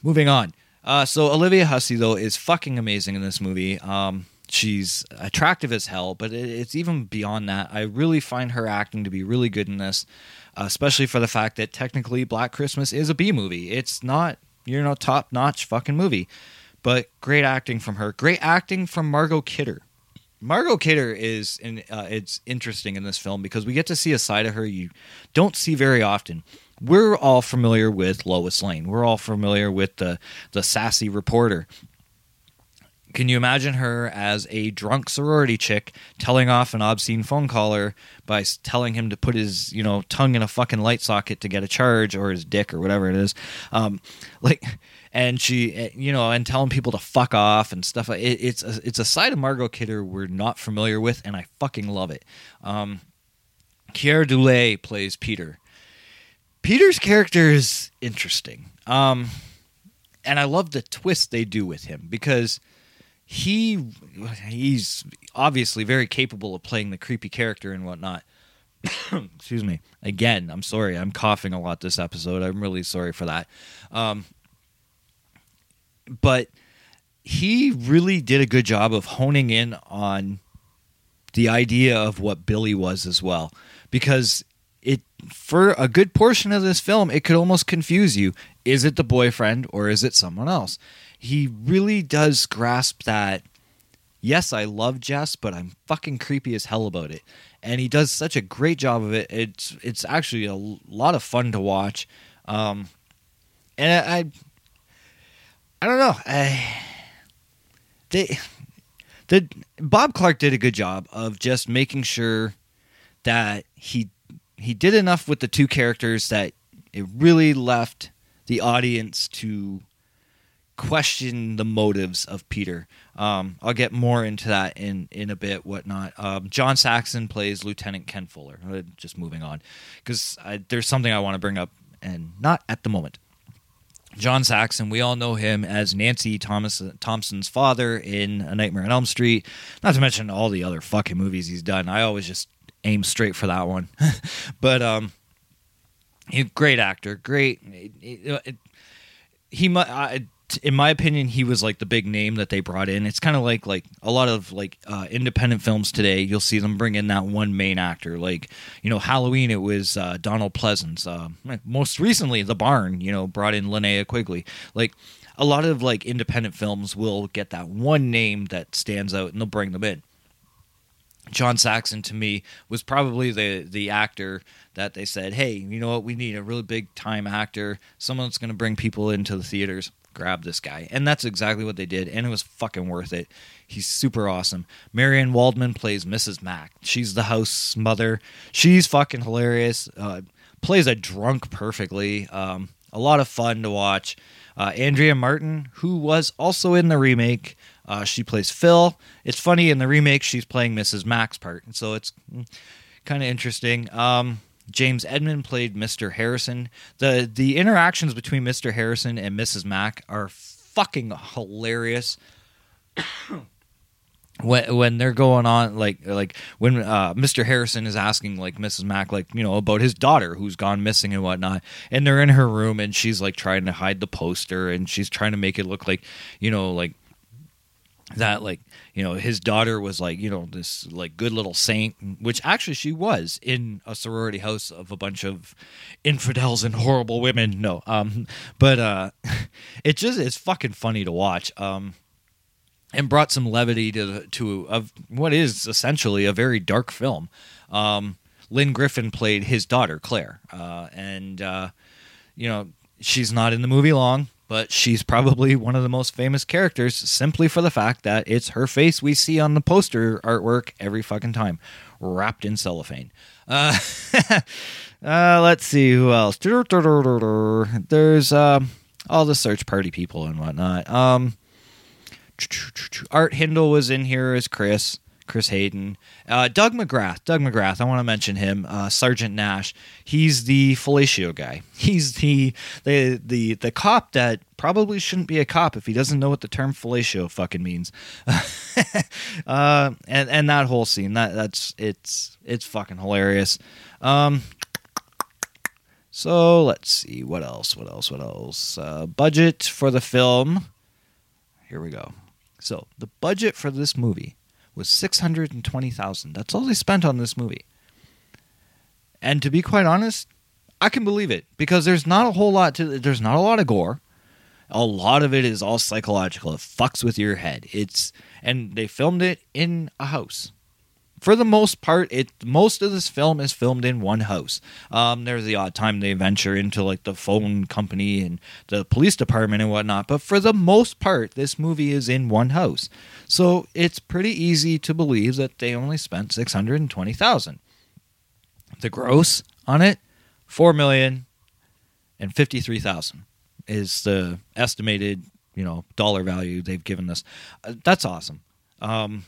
moving on. Uh, so Olivia Hussey though is fucking amazing in this movie. Um, she's attractive as hell, but it, it's even beyond that. I really find her acting to be really good in this, especially for the fact that technically Black Christmas is a B movie. It's not you know top notch fucking movie, but great acting from her. Great acting from Margot Kidder. Margot Kidder is in, uh, it's interesting in this film because we get to see a side of her you don't see very often we're all familiar with Lois Lane. We're all familiar with the the sassy reporter. Can you imagine her as a drunk sorority chick telling off an obscene phone caller by telling him to put his, you know, tongue in a fucking light socket to get a charge or his dick or whatever it is? Um, like, and she, you know, and telling people to fuck off and stuff. It, it's a, it's a side of Margot Kidder we're not familiar with, and I fucking love it. Um, Keir Dullea plays Peter. Peter's character is interesting. Um, and I love the twist they do with him because he he's obviously very capable of playing the creepy character and whatnot. *coughs* Excuse me. Again, I'm sorry. I'm coughing a lot this episode. I'm really sorry for that. Um, but he really did a good job of honing in on the idea of what Billy was as well, because it for a good portion of this film it could almost confuse you. Is it the boyfriend or is it someone else? He really does grasp that. Yes, I love Jess, but I'm fucking creepy as hell about it, and he does such a great job of it. It's it's actually a lot of fun to watch, um, and I I don't know. I, they, the Bob Clark did a good job of just making sure that he he did enough with the two characters that it really left the audience to question the motives of Peter. Um, I'll get more into that in in a bit. Whatnot. Um, John Saxon plays Lieutenant Ken Fuller. Uh, Just moving on because there's something I want to bring up and not at the moment. John Saxon, we all know him as Nancy Thomas Thompson's father in A Nightmare on Elm Street. Not to mention all the other fucking movies he's done. I always just aim straight for that one. *laughs* but um, he great actor, great. It, it, he, mu- I, in my opinion, he was like the big name that they brought in. It's kind of like like a lot of like uh, independent films today. You'll see them bring in that one main actor. Like you know, Halloween, it was uh, Donald Pleasence. Uh, most recently, The Barn, you know, brought in Linnea Quigley. Like a lot of like independent films will get that one name that stands out, and they'll bring them in. John Saxon to me was probably the the actor that they said, "Hey, you know what? We need a really big time actor, someone that's going to bring people into the theaters. Grab this guy." And that's exactly what they did, and it was fucking worth it. He's super awesome. Marian Waldman plays Mrs. Mack. She's the house mother. She's fucking hilarious. Uh, plays a drunk perfectly. Um, a lot of fun to watch. Uh, Andrea Martin, who was also in the remake, uh, she plays Phil. It's funny in the remake she's playing Mrs. Mack's part, so it's kind of interesting. Um, James Edmond played Mr. Harrison. the The interactions between Mr. Harrison and Mrs. Mack are fucking hilarious. *coughs* when when they're going on like like when uh, Mr. Harrison is asking like Mrs. Mack like you know about his daughter who's gone missing and whatnot, and they're in her room and she's like trying to hide the poster and she's trying to make it look like you know like that like you know his daughter was like you know this like good little saint which actually she was in a sorority house of a bunch of infidels and horrible women. No um but uh *laughs* it just it's fucking funny to watch um and brought some levity to to of what is essentially a very dark film. Um Lynne Griffin played his daughter Claire uh and uh you know she's not in the movie long but she's probably one of the most famous characters simply for the fact that it's her face we see on the poster artwork every fucking time, wrapped in cellophane. Uh, *laughs* uh, let's see who else. *laughs* There's um, all the search party people and whatnot. Um, *tsk* Art Hindle was in here as Chris. Chris Hayden, uh, Doug McGrath. Doug McGrath. I want to mention him. Uh, Sergeant Nash. He's the fellatio guy. He's the the the the cop that probably shouldn't be a cop if he doesn't know what the term fellatio fucking means. *laughs* uh, and and that whole scene. That that's it's it's fucking hilarious. Um, so let's see what else. What else? What else? Uh, budget for the film. Here we go. So the budget for this movie was 620,000. That's all they spent on this movie. And to be quite honest, I can believe it because there's not a whole lot to there's not a lot of gore. A lot of it is all psychological. It fucks with your head. It's and they filmed it in a house. For the most part, it most of this film is filmed in one house. Um, there's the odd time they venture into like the phone company and the police department and whatnot, but for the most part, this movie is in one house. So it's pretty easy to believe that they only spent six hundred and twenty thousand. The gross on it, four million and fifty three thousand is the estimated you know dollar value they've given this. Uh, that's awesome. Um,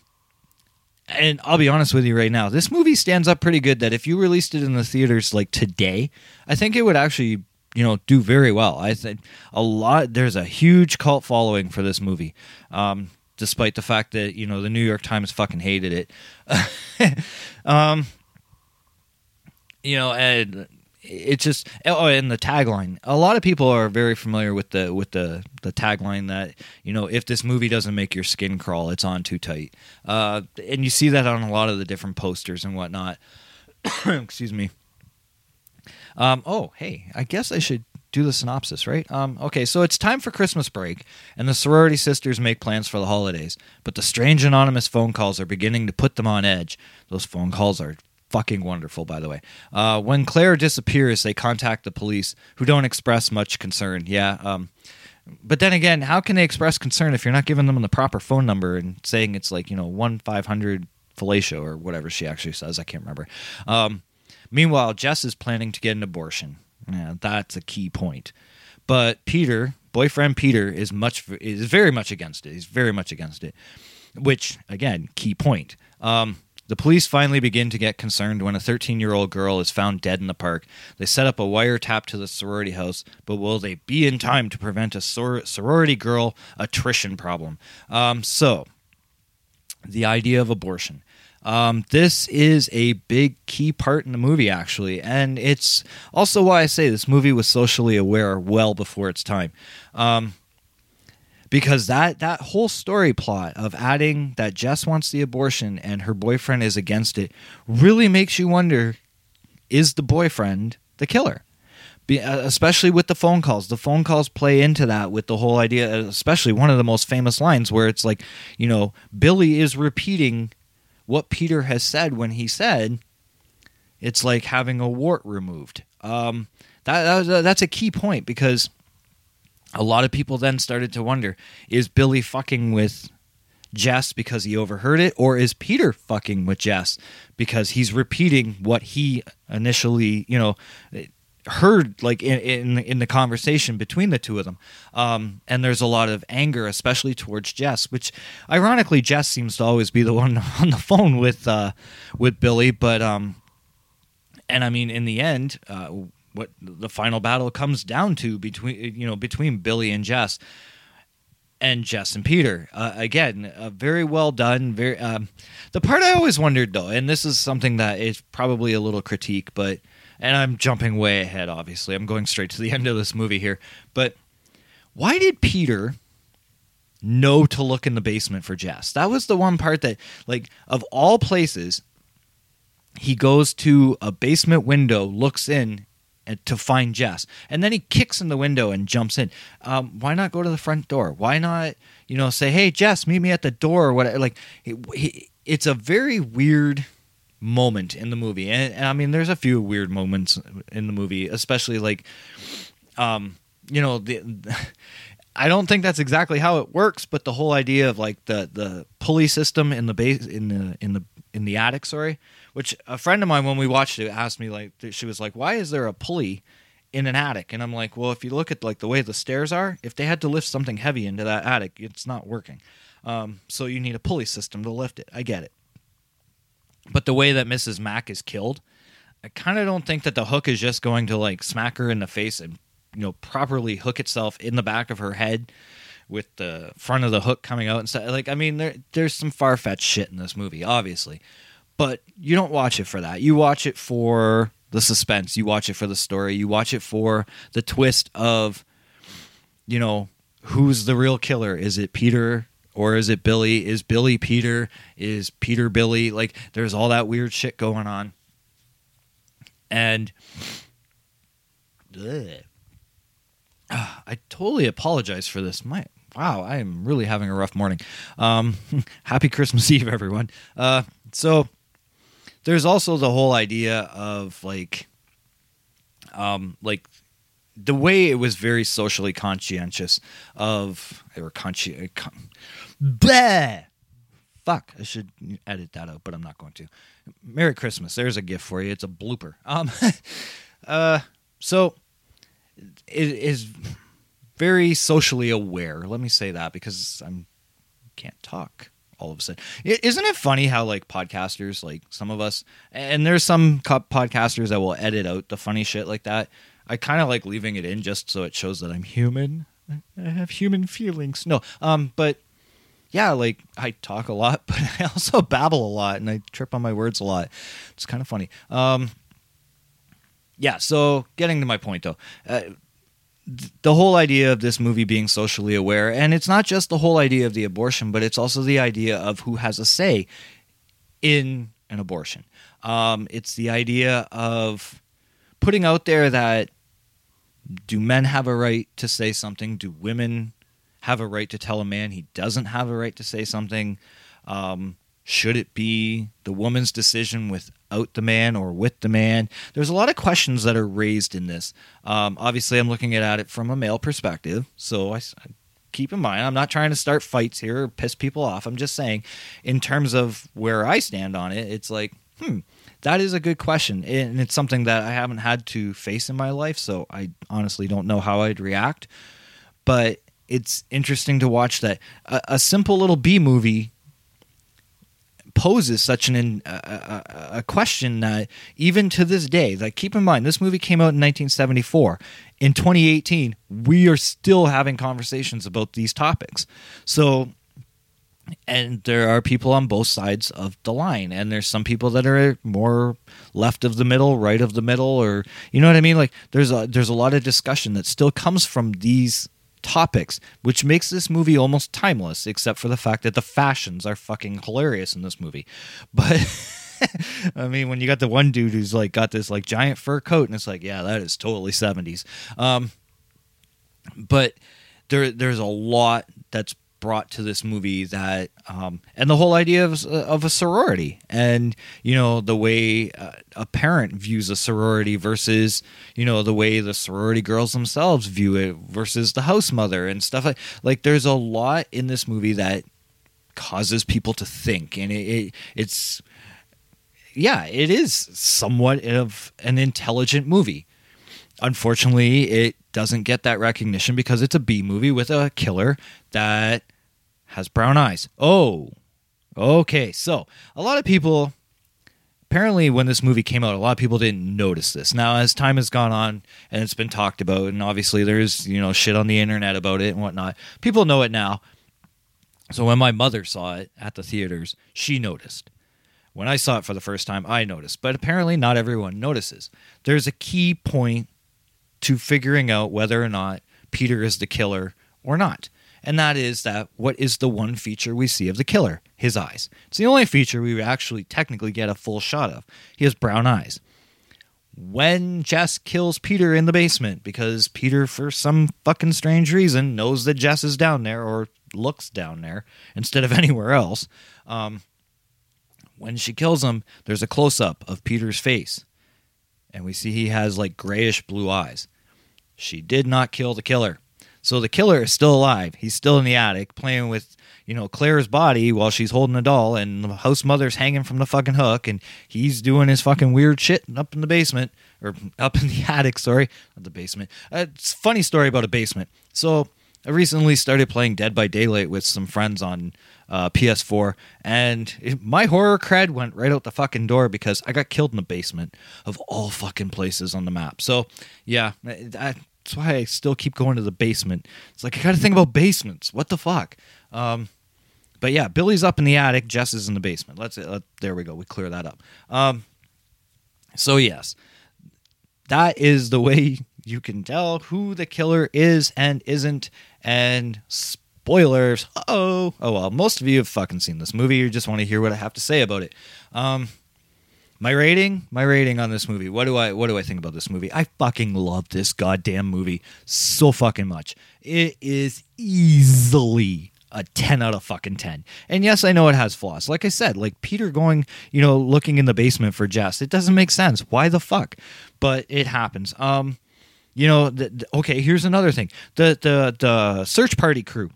and I'll be honest with you right now, this movie stands up pretty good. That if you released it in the theaters like today, I think it would actually you know do very well. I think a lot. There's a huge cult following for this movie. Um, despite the fact that you know the New York Times fucking hated it. *laughs* um, you know, and it's just oh and the tagline. A lot of people are very familiar with the with the the tagline that you know if this movie doesn't make your skin crawl it's on too tight. Uh and you see that on a lot of the different posters and whatnot. *coughs* Excuse me. Um oh hey i guess i should do the synopsis right? Um okay so it's time for christmas break and the sorority sisters make plans for the holidays but the strange anonymous phone calls are beginning to put them on edge. Those phone calls are fucking wonderful, by the way. Uh, when Claire disappears, they contact the police, who don't express much concern. Yeah. Um, but then again, how can they express concern if you're not giving them the proper phone number and saying it's like you know one five hundred fellatio or whatever she actually says? I can't remember. Um, meanwhile, Jess is planning to get an abortion. Yeah, that's a key point. But Peter, boyfriend Peter, is much is very much against it. He's very much against it. Which again, key point. Um, the police finally begin to get concerned when a 13 year old girl is found dead in the park. They set up a wiretap to the sorority house, but will they be in time to prevent a sor- sorority girl attrition problem? Um, so, the idea of abortion. Um, this is a big key part in the movie, actually, and it's also why I say this movie was socially aware well before its time. Um, because that that whole story plot of adding that Jess wants the abortion and her boyfriend is against it really makes you wonder is the boyfriend the killer? Be, uh, especially with the phone calls. The phone calls play into that with the whole idea especially one of the most famous lines where it's like you know Billy is repeating what Peter has said when he said it's like having a wart removed. Um, that, that that's a key point because a lot of people then started to wonder is Billy fucking with Jess because he overheard it, or is Peter fucking with Jess because he's repeating what he initially, you know, heard like in in, in the conversation between the two of them. Um, and there's a lot of anger, especially towards Jess, which ironically Jess seems to always be the one *laughs* on the phone with uh, with Billy, but um, and I mean in the end, uh, what the final battle comes down to between you know between Billy and Jess and Jess and Peter. Uh, again, uh, very well done. Very um, the part I always wondered though, and this is something that is probably a little critique, but and I'm jumping way ahead. Obviously, I'm going straight to the *laughs* end of this movie here. But why did Peter? know to look in the basement for Jess. That was the one part that, like, of all places, he goes to a basement window, looks in, to find Jess. And then he kicks in the window and jumps in. Um, why not go to the front door? Why not, you know, say, "Hey, Jess, meet me at the door"? Or what? Like, it's a very weird moment in the movie, and, and, I mean, there's a few weird moments in the movie, especially like, um, you know, the. *laughs* I don't think that's exactly how it works, but the whole idea of like the the pulley system in the base in the in the in the attic, sorry, which a friend of mine when we watched it asked me like she was like, "Why is there a pulley in an attic?" And I'm like, "Well, if you look at like the way the stairs are, if they had to lift something heavy into that attic, it's not working. Um, so you need a pulley system to lift it. I get it. But the way that Mrs. Mack is killed, I kind of don't think that the hook is just going to like smack her in the face and you know properly hook itself in the back of her head with the front of the hook coming out and stuff. Like, I mean, there there's some far fetched shit in this movie, obviously, but you don't watch it for that. You watch it for the suspense. You watch it for the story. You watch it for the twist of, you know, who's the real killer? Is it Peter or is it Billy? Is Billy Peter? Is Peter Billy? Like, there's all that weird shit going on. And *sighs* I totally apologize for this. My wow, I am really having a rough morning. Um, *laughs* happy Christmas Eve, everyone. Uh, so there's also the whole idea of like, um, like the way it was very socially conscientious of or consci. Con- Bleh! Fuck, I should edit that out, but I'm not going to. Merry Christmas. There's a gift for you. It's a blooper. Um, *laughs* uh, so it is very socially aware. Let me say that because I'm can't talk all of a sudden. Isn't it funny how like podcasters, like some of us, and there's some podcasters that will edit out the funny shit like that. I kind of like leaving it in just so it shows that I'm human. I have human feelings. No, um, but yeah, like I talk a lot, *laughs* but I also babble a lot and I trip on my words a lot. It's kind of funny. Um, yeah. So getting to my point though, uh, the whole idea of this movie being socially aware, and it's not just the whole idea of the abortion, but it's also the idea of who has a say in an abortion. Um, it's the idea of putting out there that do men have a right to say something? Do women have a right to tell a man he doesn't have a right to say something? Um, should it be the woman's decision without the man or with the man? There's a lot of questions that are raised in this. Um, obviously, I'm looking at it from a male perspective, so I, I keep in mind I'm not trying to start fights here or piss people off. I'm just saying, in terms of where I stand on it, it's like, hmm, that is a good question, and it's something that I haven't had to face in my life, so I honestly don't know how I'd react. But it's interesting to watch that a, a simple little B movie poses such an in, a, a, a question even to this day, like keep in mind, this movie came out in 1974. In 2018, we are still having conversations about these topics. So, and there are people on both sides of the line, and there's some people that are more left of the middle, right of the middle, or you know what I mean. Like there's a there's a lot of discussion that still comes from these topics, which makes this movie almost timeless, except for the fact that the fashions are fucking hilarious in this movie. *laughs* But *laughs* I mean, when you got the one dude who's like got this like giant fur coat, and it's like, yeah, that is totally seventies. Um, but there, there's a lot that's brought to this movie that, um, and the whole idea of of a sorority, and you know the way a parent views a sorority versus you know the way the sorority girls themselves view it versus the house mother and stuff like like. There's a lot in this movie that causes people to think, and it, it it's yeah, it is somewhat of an intelligent movie. Unfortunately, it doesn't get that recognition because it's a B movie with a killer that has brown eyes. Oh, okay. So, a lot of people apparently when this movie came out a lot of people didn't notice this. Now as time has gone on and it's been talked about and obviously there's you know shit on the internet about it and whatnot people know it now. So when my mother saw it at the theaters she noticed. When i saw it for the first time i noticed. But apparently not everyone notices. There's a key point to figuring out whether or not peter is the killer or not and that is that what is the one feature we see of the killer? His eyes. It's the only feature we actually technically get a full shot of. He has brown eyes. When Jess kills Peter in the basement, because Peter, for some fucking strange reason, knows that Jess is down there or looks down there instead of *laughs* anywhere else, um, when she kills him, there's a close up of Peter's face. And we see he has like grayish blue eyes. She did not kill the killer. So the killer is still alive. He's still in the attic playing with, you know, Claire's body while she's holding a doll, and the house mother's hanging from the fucking hook, and he's doing his fucking weird shit up in the basement or *laughs* up in the attic. Sorry, not the basement. Uh, it's a funny story about a basement. So I recently started playing Dead by Daylight with some friends on uh, PS4, and it, my horror cred went right out the fucking door because I got killed in the basement of all fucking places on the map. So yeah, that that's why I still keep going to the basement. It's like I got to think about basements. What the fuck? Um, but yeah, Billy's up in the attic. Jess is in the basement. Let's let, there we go. We clear that up. Um, so yes, that is the way you can tell who the killer is and isn't. And spoilers. Oh, oh well. Most of you have fucking seen this movie. You just want to hear what I have to say about it. Um, my rating, my rating on this movie. What do I what do I think about this movie? I fucking love this goddamn movie so fucking much. It is easily a 10 out of fucking 10. And yes, I know it has flaws. Like I said, like Peter going, you know, looking in the basement for Jess. It doesn't make sense. Why the fuck? But it happens. Um you know, the, the- okay, here's another thing. The the the search party crew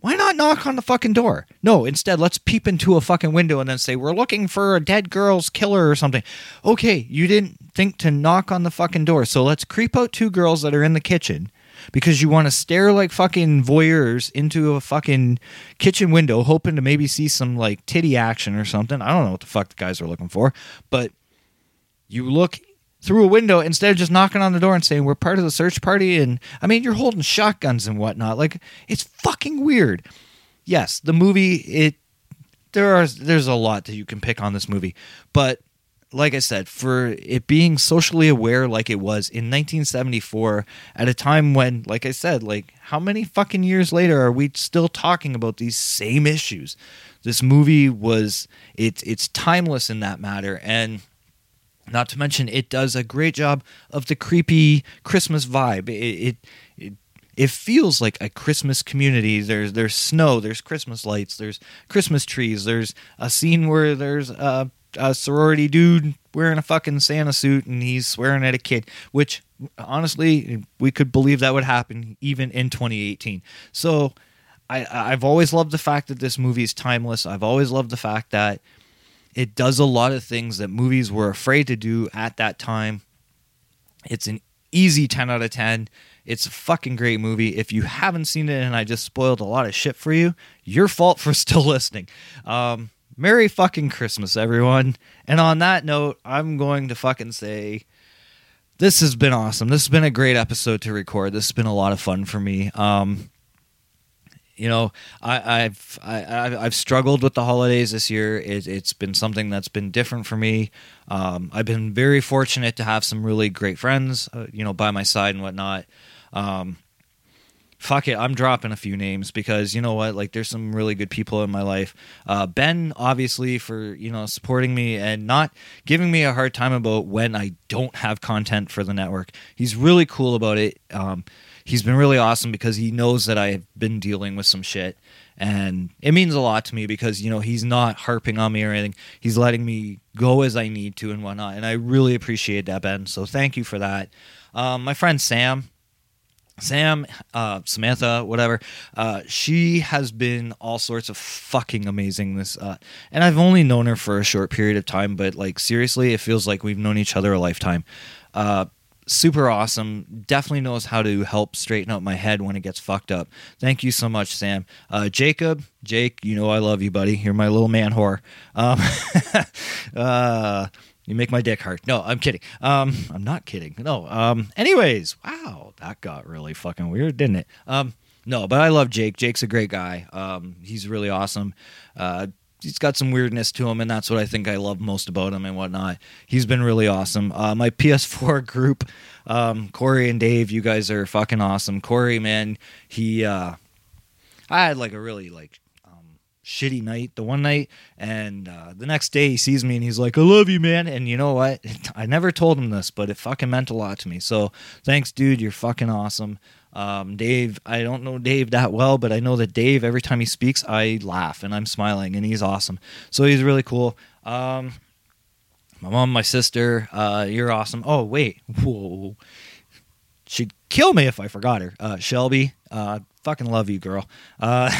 why not knock on the fucking door? No, instead, let's peep into a fucking window and then say, We're looking for a dead girl's killer or something. Okay, you didn't think to knock on the fucking door. So let's creep out two girls that are in the kitchen because you want to stare like fucking voyeurs into a fucking kitchen window, hoping to maybe see some like titty action or something. I don't know what the fuck the guys are looking for, but you look through a window instead of just knocking on the door and saying we're part of the search party and i mean you're holding shotguns and whatnot like it's fucking weird yes the movie it there are there's a lot that you can pick on this movie but like I said, for it being socially aware like it was in 1974 at a time when, like I said, like how many fucking years later are we still talking about these same issues? This movie was it's it's timeless in that matter and not to mention it does a great job of the creepy Christmas vibe. It it it, it feels like a Christmas community. There's there's snow, there's Christmas lights, there's Christmas trees. There's a scene where there's a, a sorority dude wearing a fucking Santa suit and he's swearing at a kid, which honestly we could believe that would happen even in 2018. So I I've always loved the fact that this movie is timeless. I've always loved the fact that it does a lot of things that movies were afraid to do at that time. It's an easy 10 out of 10. It's a fucking great movie. If you haven't seen it and I just spoiled a lot of shit for you, your fault for *laughs* still listening. Um, Merry fucking Christmas, everyone. And on that note, I'm going to fucking say this has been awesome. This has been a great episode to record. This has been a lot of fun for me. Um, you know, I, I've I, I've I've struggled with the holidays this year. It, it's been something that's been different for me. Um, I've been very fortunate to have some really great friends, uh, you know, by my side and whatnot. Um, fuck it, I'm dropping a few names because you know what, like there's some really good people in my life. Uh, ben, obviously, for you know supporting me and not giving me a hard time about when I don't have content for the network. He's really cool about it. Um, he's been really awesome because he knows that I've been dealing with some shit. And it means a lot to me because, you know, he's not harping on me or anything. He's letting me go as I need to and whatnot. And I really appreciate that, Ben. So thank you for that. Um, my friend Sam, Sam, uh, Samantha, whatever, uh, she has been all sorts of fucking amazing. This, uh, and I've only known her for a short period of time, but like seriously, it feels like we've known each other a lifetime. Super awesome. Definitely knows how to help straighten out my head when it gets fucked up. Thank you so much, Sam. Uh, Jacob, Jake, you know I love you, buddy. You're my little man whore. Um, *laughs* uh, you make my dick hurt. No, I'm kidding. Um, I'm not kidding. No. Um, anyways, wow, that got really fucking weird, didn't it? Um, no, but I love Jake. Jake's a great guy. Um, he's really awesome. Uh, he's got some weirdness to him, and that's what I think I love most about him and whatnot. He's been really awesome. Uh, my *laughs* PS4 group, um, Corey and Dave, you guys are fucking awesome. Corey, man, he, uh, I had like a really like um, shitty night the one night, and uh, the next day he sees me and he's like, "I love you, man." And you know what? *laughs* I never told him this, but it fucking meant a lot to me. So thanks, dude. You're fucking awesome. Um, Dave, I don't know Dave that well, but I know that Dave, every time he speaks, I laugh and I'm smiling, and he's awesome. So he's really cool. Um, my mom, my sister, uh, you're awesome. Oh, wait. Whoa. She'd kill me if I forgot her. Uh, Shelby, uh, fucking love you, girl. Uh,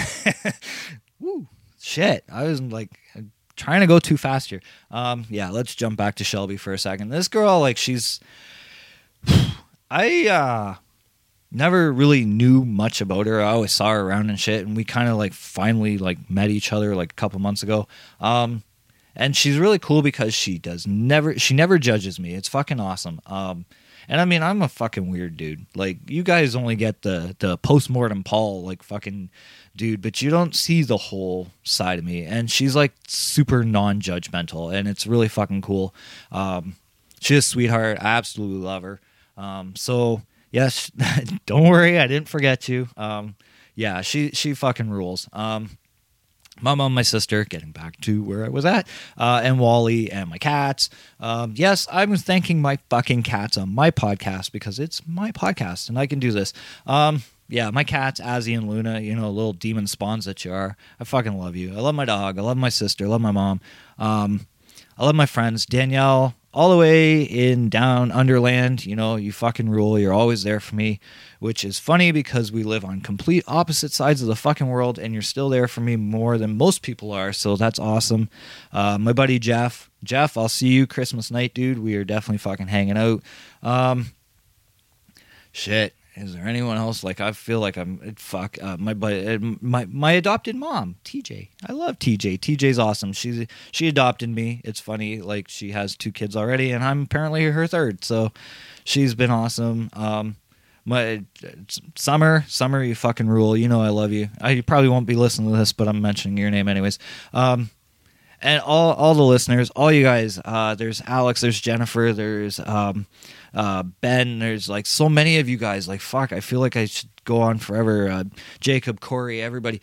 *laughs* woo, shit. I was like trying to go too fast here. Um, yeah, let's jump back to Shelby for a second. This girl, like, she's. *sighs* I, uh, never really knew much about her. I always saw her around and shit, and we kind of like finally like met each other like a couple months ago. Um, and she's really cool because she does never she never judges me. It's fucking awesome. Um, and I mean I'm a fucking weird dude. Like you guys only get the the postmortem Paul like fucking dude, but you don't see the whole side of me. And she's like super non-judgmental, and it's really fucking cool. Um, she's a sweetheart. I absolutely love her. Um, so yes, *laughs* don't worry, I didn't forget you. Um, yeah, she she fucking rules. Um, my mom, my sister, getting back to where I was at, uh, and Wally and my cats. Um, yes, I'm thanking my fucking cats on my podcast because it's my podcast and I can do this. Um, yeah, my cats, Azzy and Luna, you know, little demon spawns that you are. I fucking love you. I love my dog. I love my sister. I love my mom. Um, I love my friends. Danielle, all the way in down underland you know you fucking rule you're always there for me which is funny because we live on complete opposite sides of the fucking world and you're still there for me more than most people are so that's awesome. Uh, my buddy jeff jeff i'll see you christmas night dude. We are definitely fucking hanging out. Um, shit is there anyone else? Like I feel like I'm fuck uh, my but my my adopted mom TJ I love TJ TJ's awesome. She's she adopted me. It's funny like she has two kids already and I'm apparently her third so she's been awesome. Um my summer summer you fucking rule. You know I love you. I probably won't be listening to this but I'm mentioning your name anyways. Um and all all the listeners, all you guys. Uh, there's Alex, there's Jennifer, there's um, uh, Ben. There's like so many of you guys. Like fuck, I feel like I should go on forever. Uh, Jacob, Corey, everybody.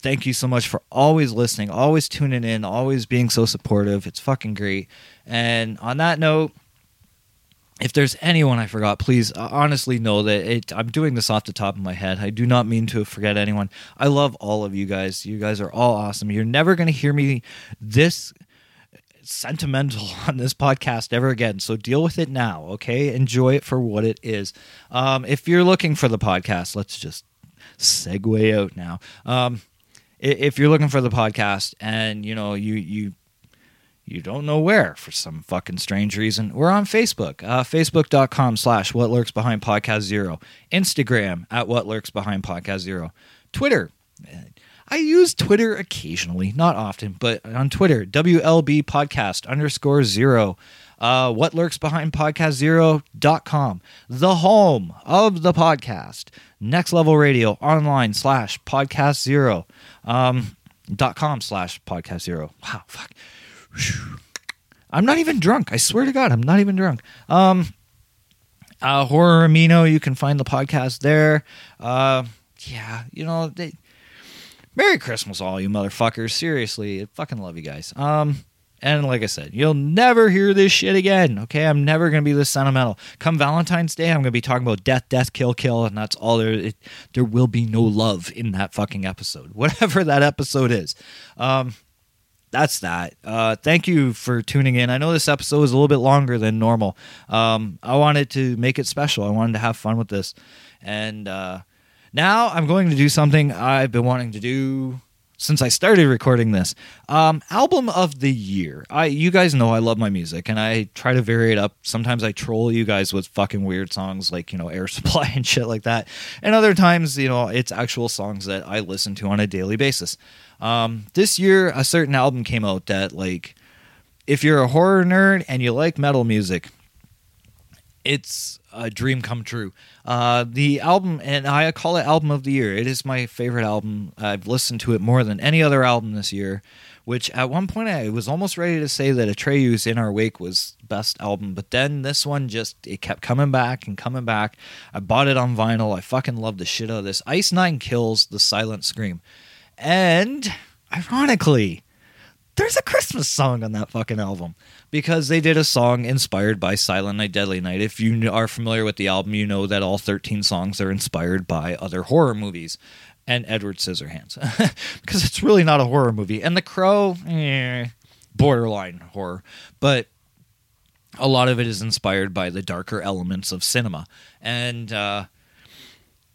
Thank you so much for always listening, always tuning in, always being so supportive. It's fucking great. And on that note, if there's anyone I forgot, please uh, honestly know that it, I'm doing this off the top of my head. I do not mean to forget anyone. I love all of you guys. You guys are all awesome. You're never going to hear me this sentimental *laughs* on this podcast ever again. So deal with it now, okay? Enjoy it for what it is. Um, if you're looking for the podcast, let's just segue out now. Um, if you're looking for the podcast and you know you you you don't know where for some fucking strange reason. We're on facebook uh, facebook.com slash what lurks behind podcast zero. Instagram at what lurks behind podcast zero. Twitter i use twitter occasionally not often but on twitter wlb podcast underscore zero uh, what lurks behind podcast zero.com the home of the podcast next level radio online slash podcast zero um, dot com slash podcast zero. Wow fuck I'm not even drunk. I swear to God, I'm not even drunk. Um, uh, Horror Amino, you can find the podcast there. Uh, yeah, you know, they, Merry Christmas, all you motherfuckers. Seriously, I fucking love you guys. Um, and like I said, you'll never hear this shit again. Okay, I'm never gonna be this sentimental. Come Valentine's Day, I'm gonna be talking about death, death, kill, kill, and that's all there. It, there will be no love in that fucking episode, *laughs* whatever that episode is. Um, that's that. Uh, thank you for tuning in. I know this episode is a little bit longer than normal. Um, I wanted to make it special. I wanted to have fun with this, and uh, now I'm going to do something I've been wanting to do since I started recording this. Um, album of the year. I, you guys know I love my music, and I try to vary it up. Sometimes I troll you guys with fucking weird songs like you know Air *laughs* Supply and shit like that, and other times you know it's actual songs that I listen to on a daily basis. Um, this year, a certain album came out that, like, if you're a horror nerd and you like metal music, it's a dream come true. Uh, the album, and I call it album of the year. It is my favorite album. I've listened to it more than any other album this year. Which at one point I was almost ready to say that Atreyu's "In Our Wake" was best album, but then this one just it kept coming back and coming back. I bought it on vinyl. I fucking love the shit out of this. Ice Nine Kills the Silver Scream. And ironically, there's a Christmas song on that fucking album because they did a song inspired by Silent Night, Deadly Night. If you are familiar with the album, you know that all 13 songs are inspired by other horror movies and Edward Scissorhands *laughs* because it's really not a horror movie. And The Crow, eh, borderline horror, but a lot of it is inspired by the darker elements of cinema. And, uh,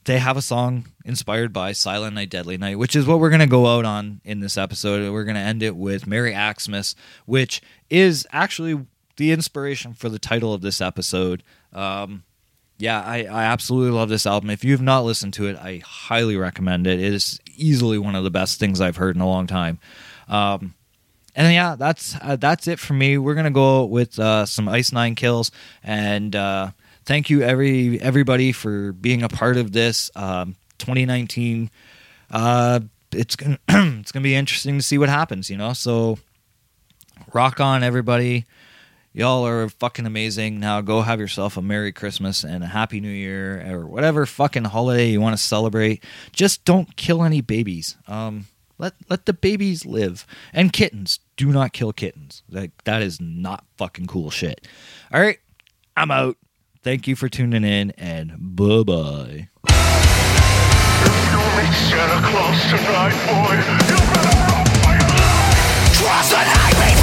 they have a song inspired by Silent Night, Deadly Night, which is what we're going to go out on in this episode. We're going to end it with Merry Axe-Mas, which is actually the inspiration for the title of this episode. Um, yeah, I, I absolutely love this album. If you've not listened to it, I highly recommend it. It is easily one of the best things I've heard in a long time. Um, and yeah, that's uh, that's it for me. We're gonna go with uh, some Ice Nine Kills, and uh, thank you every everybody for being a part of this. Um, 2019, uh, it's gonna *clears throat* it's gonna be interesting to see what happens. You know, so rock on, everybody. Y'all are fucking amazing. Now go have yourself a Merry Christmas and a Happy New Year or whatever fucking holiday you want to celebrate. Just don't kill any babies. Um, let let the babies live. And kittens. Do not kill kittens. Like that is not fucking cool shit. All right, I'm out. Thank you for tuning in and bye bye. Santa Claus tonight, boy. You better run for your life.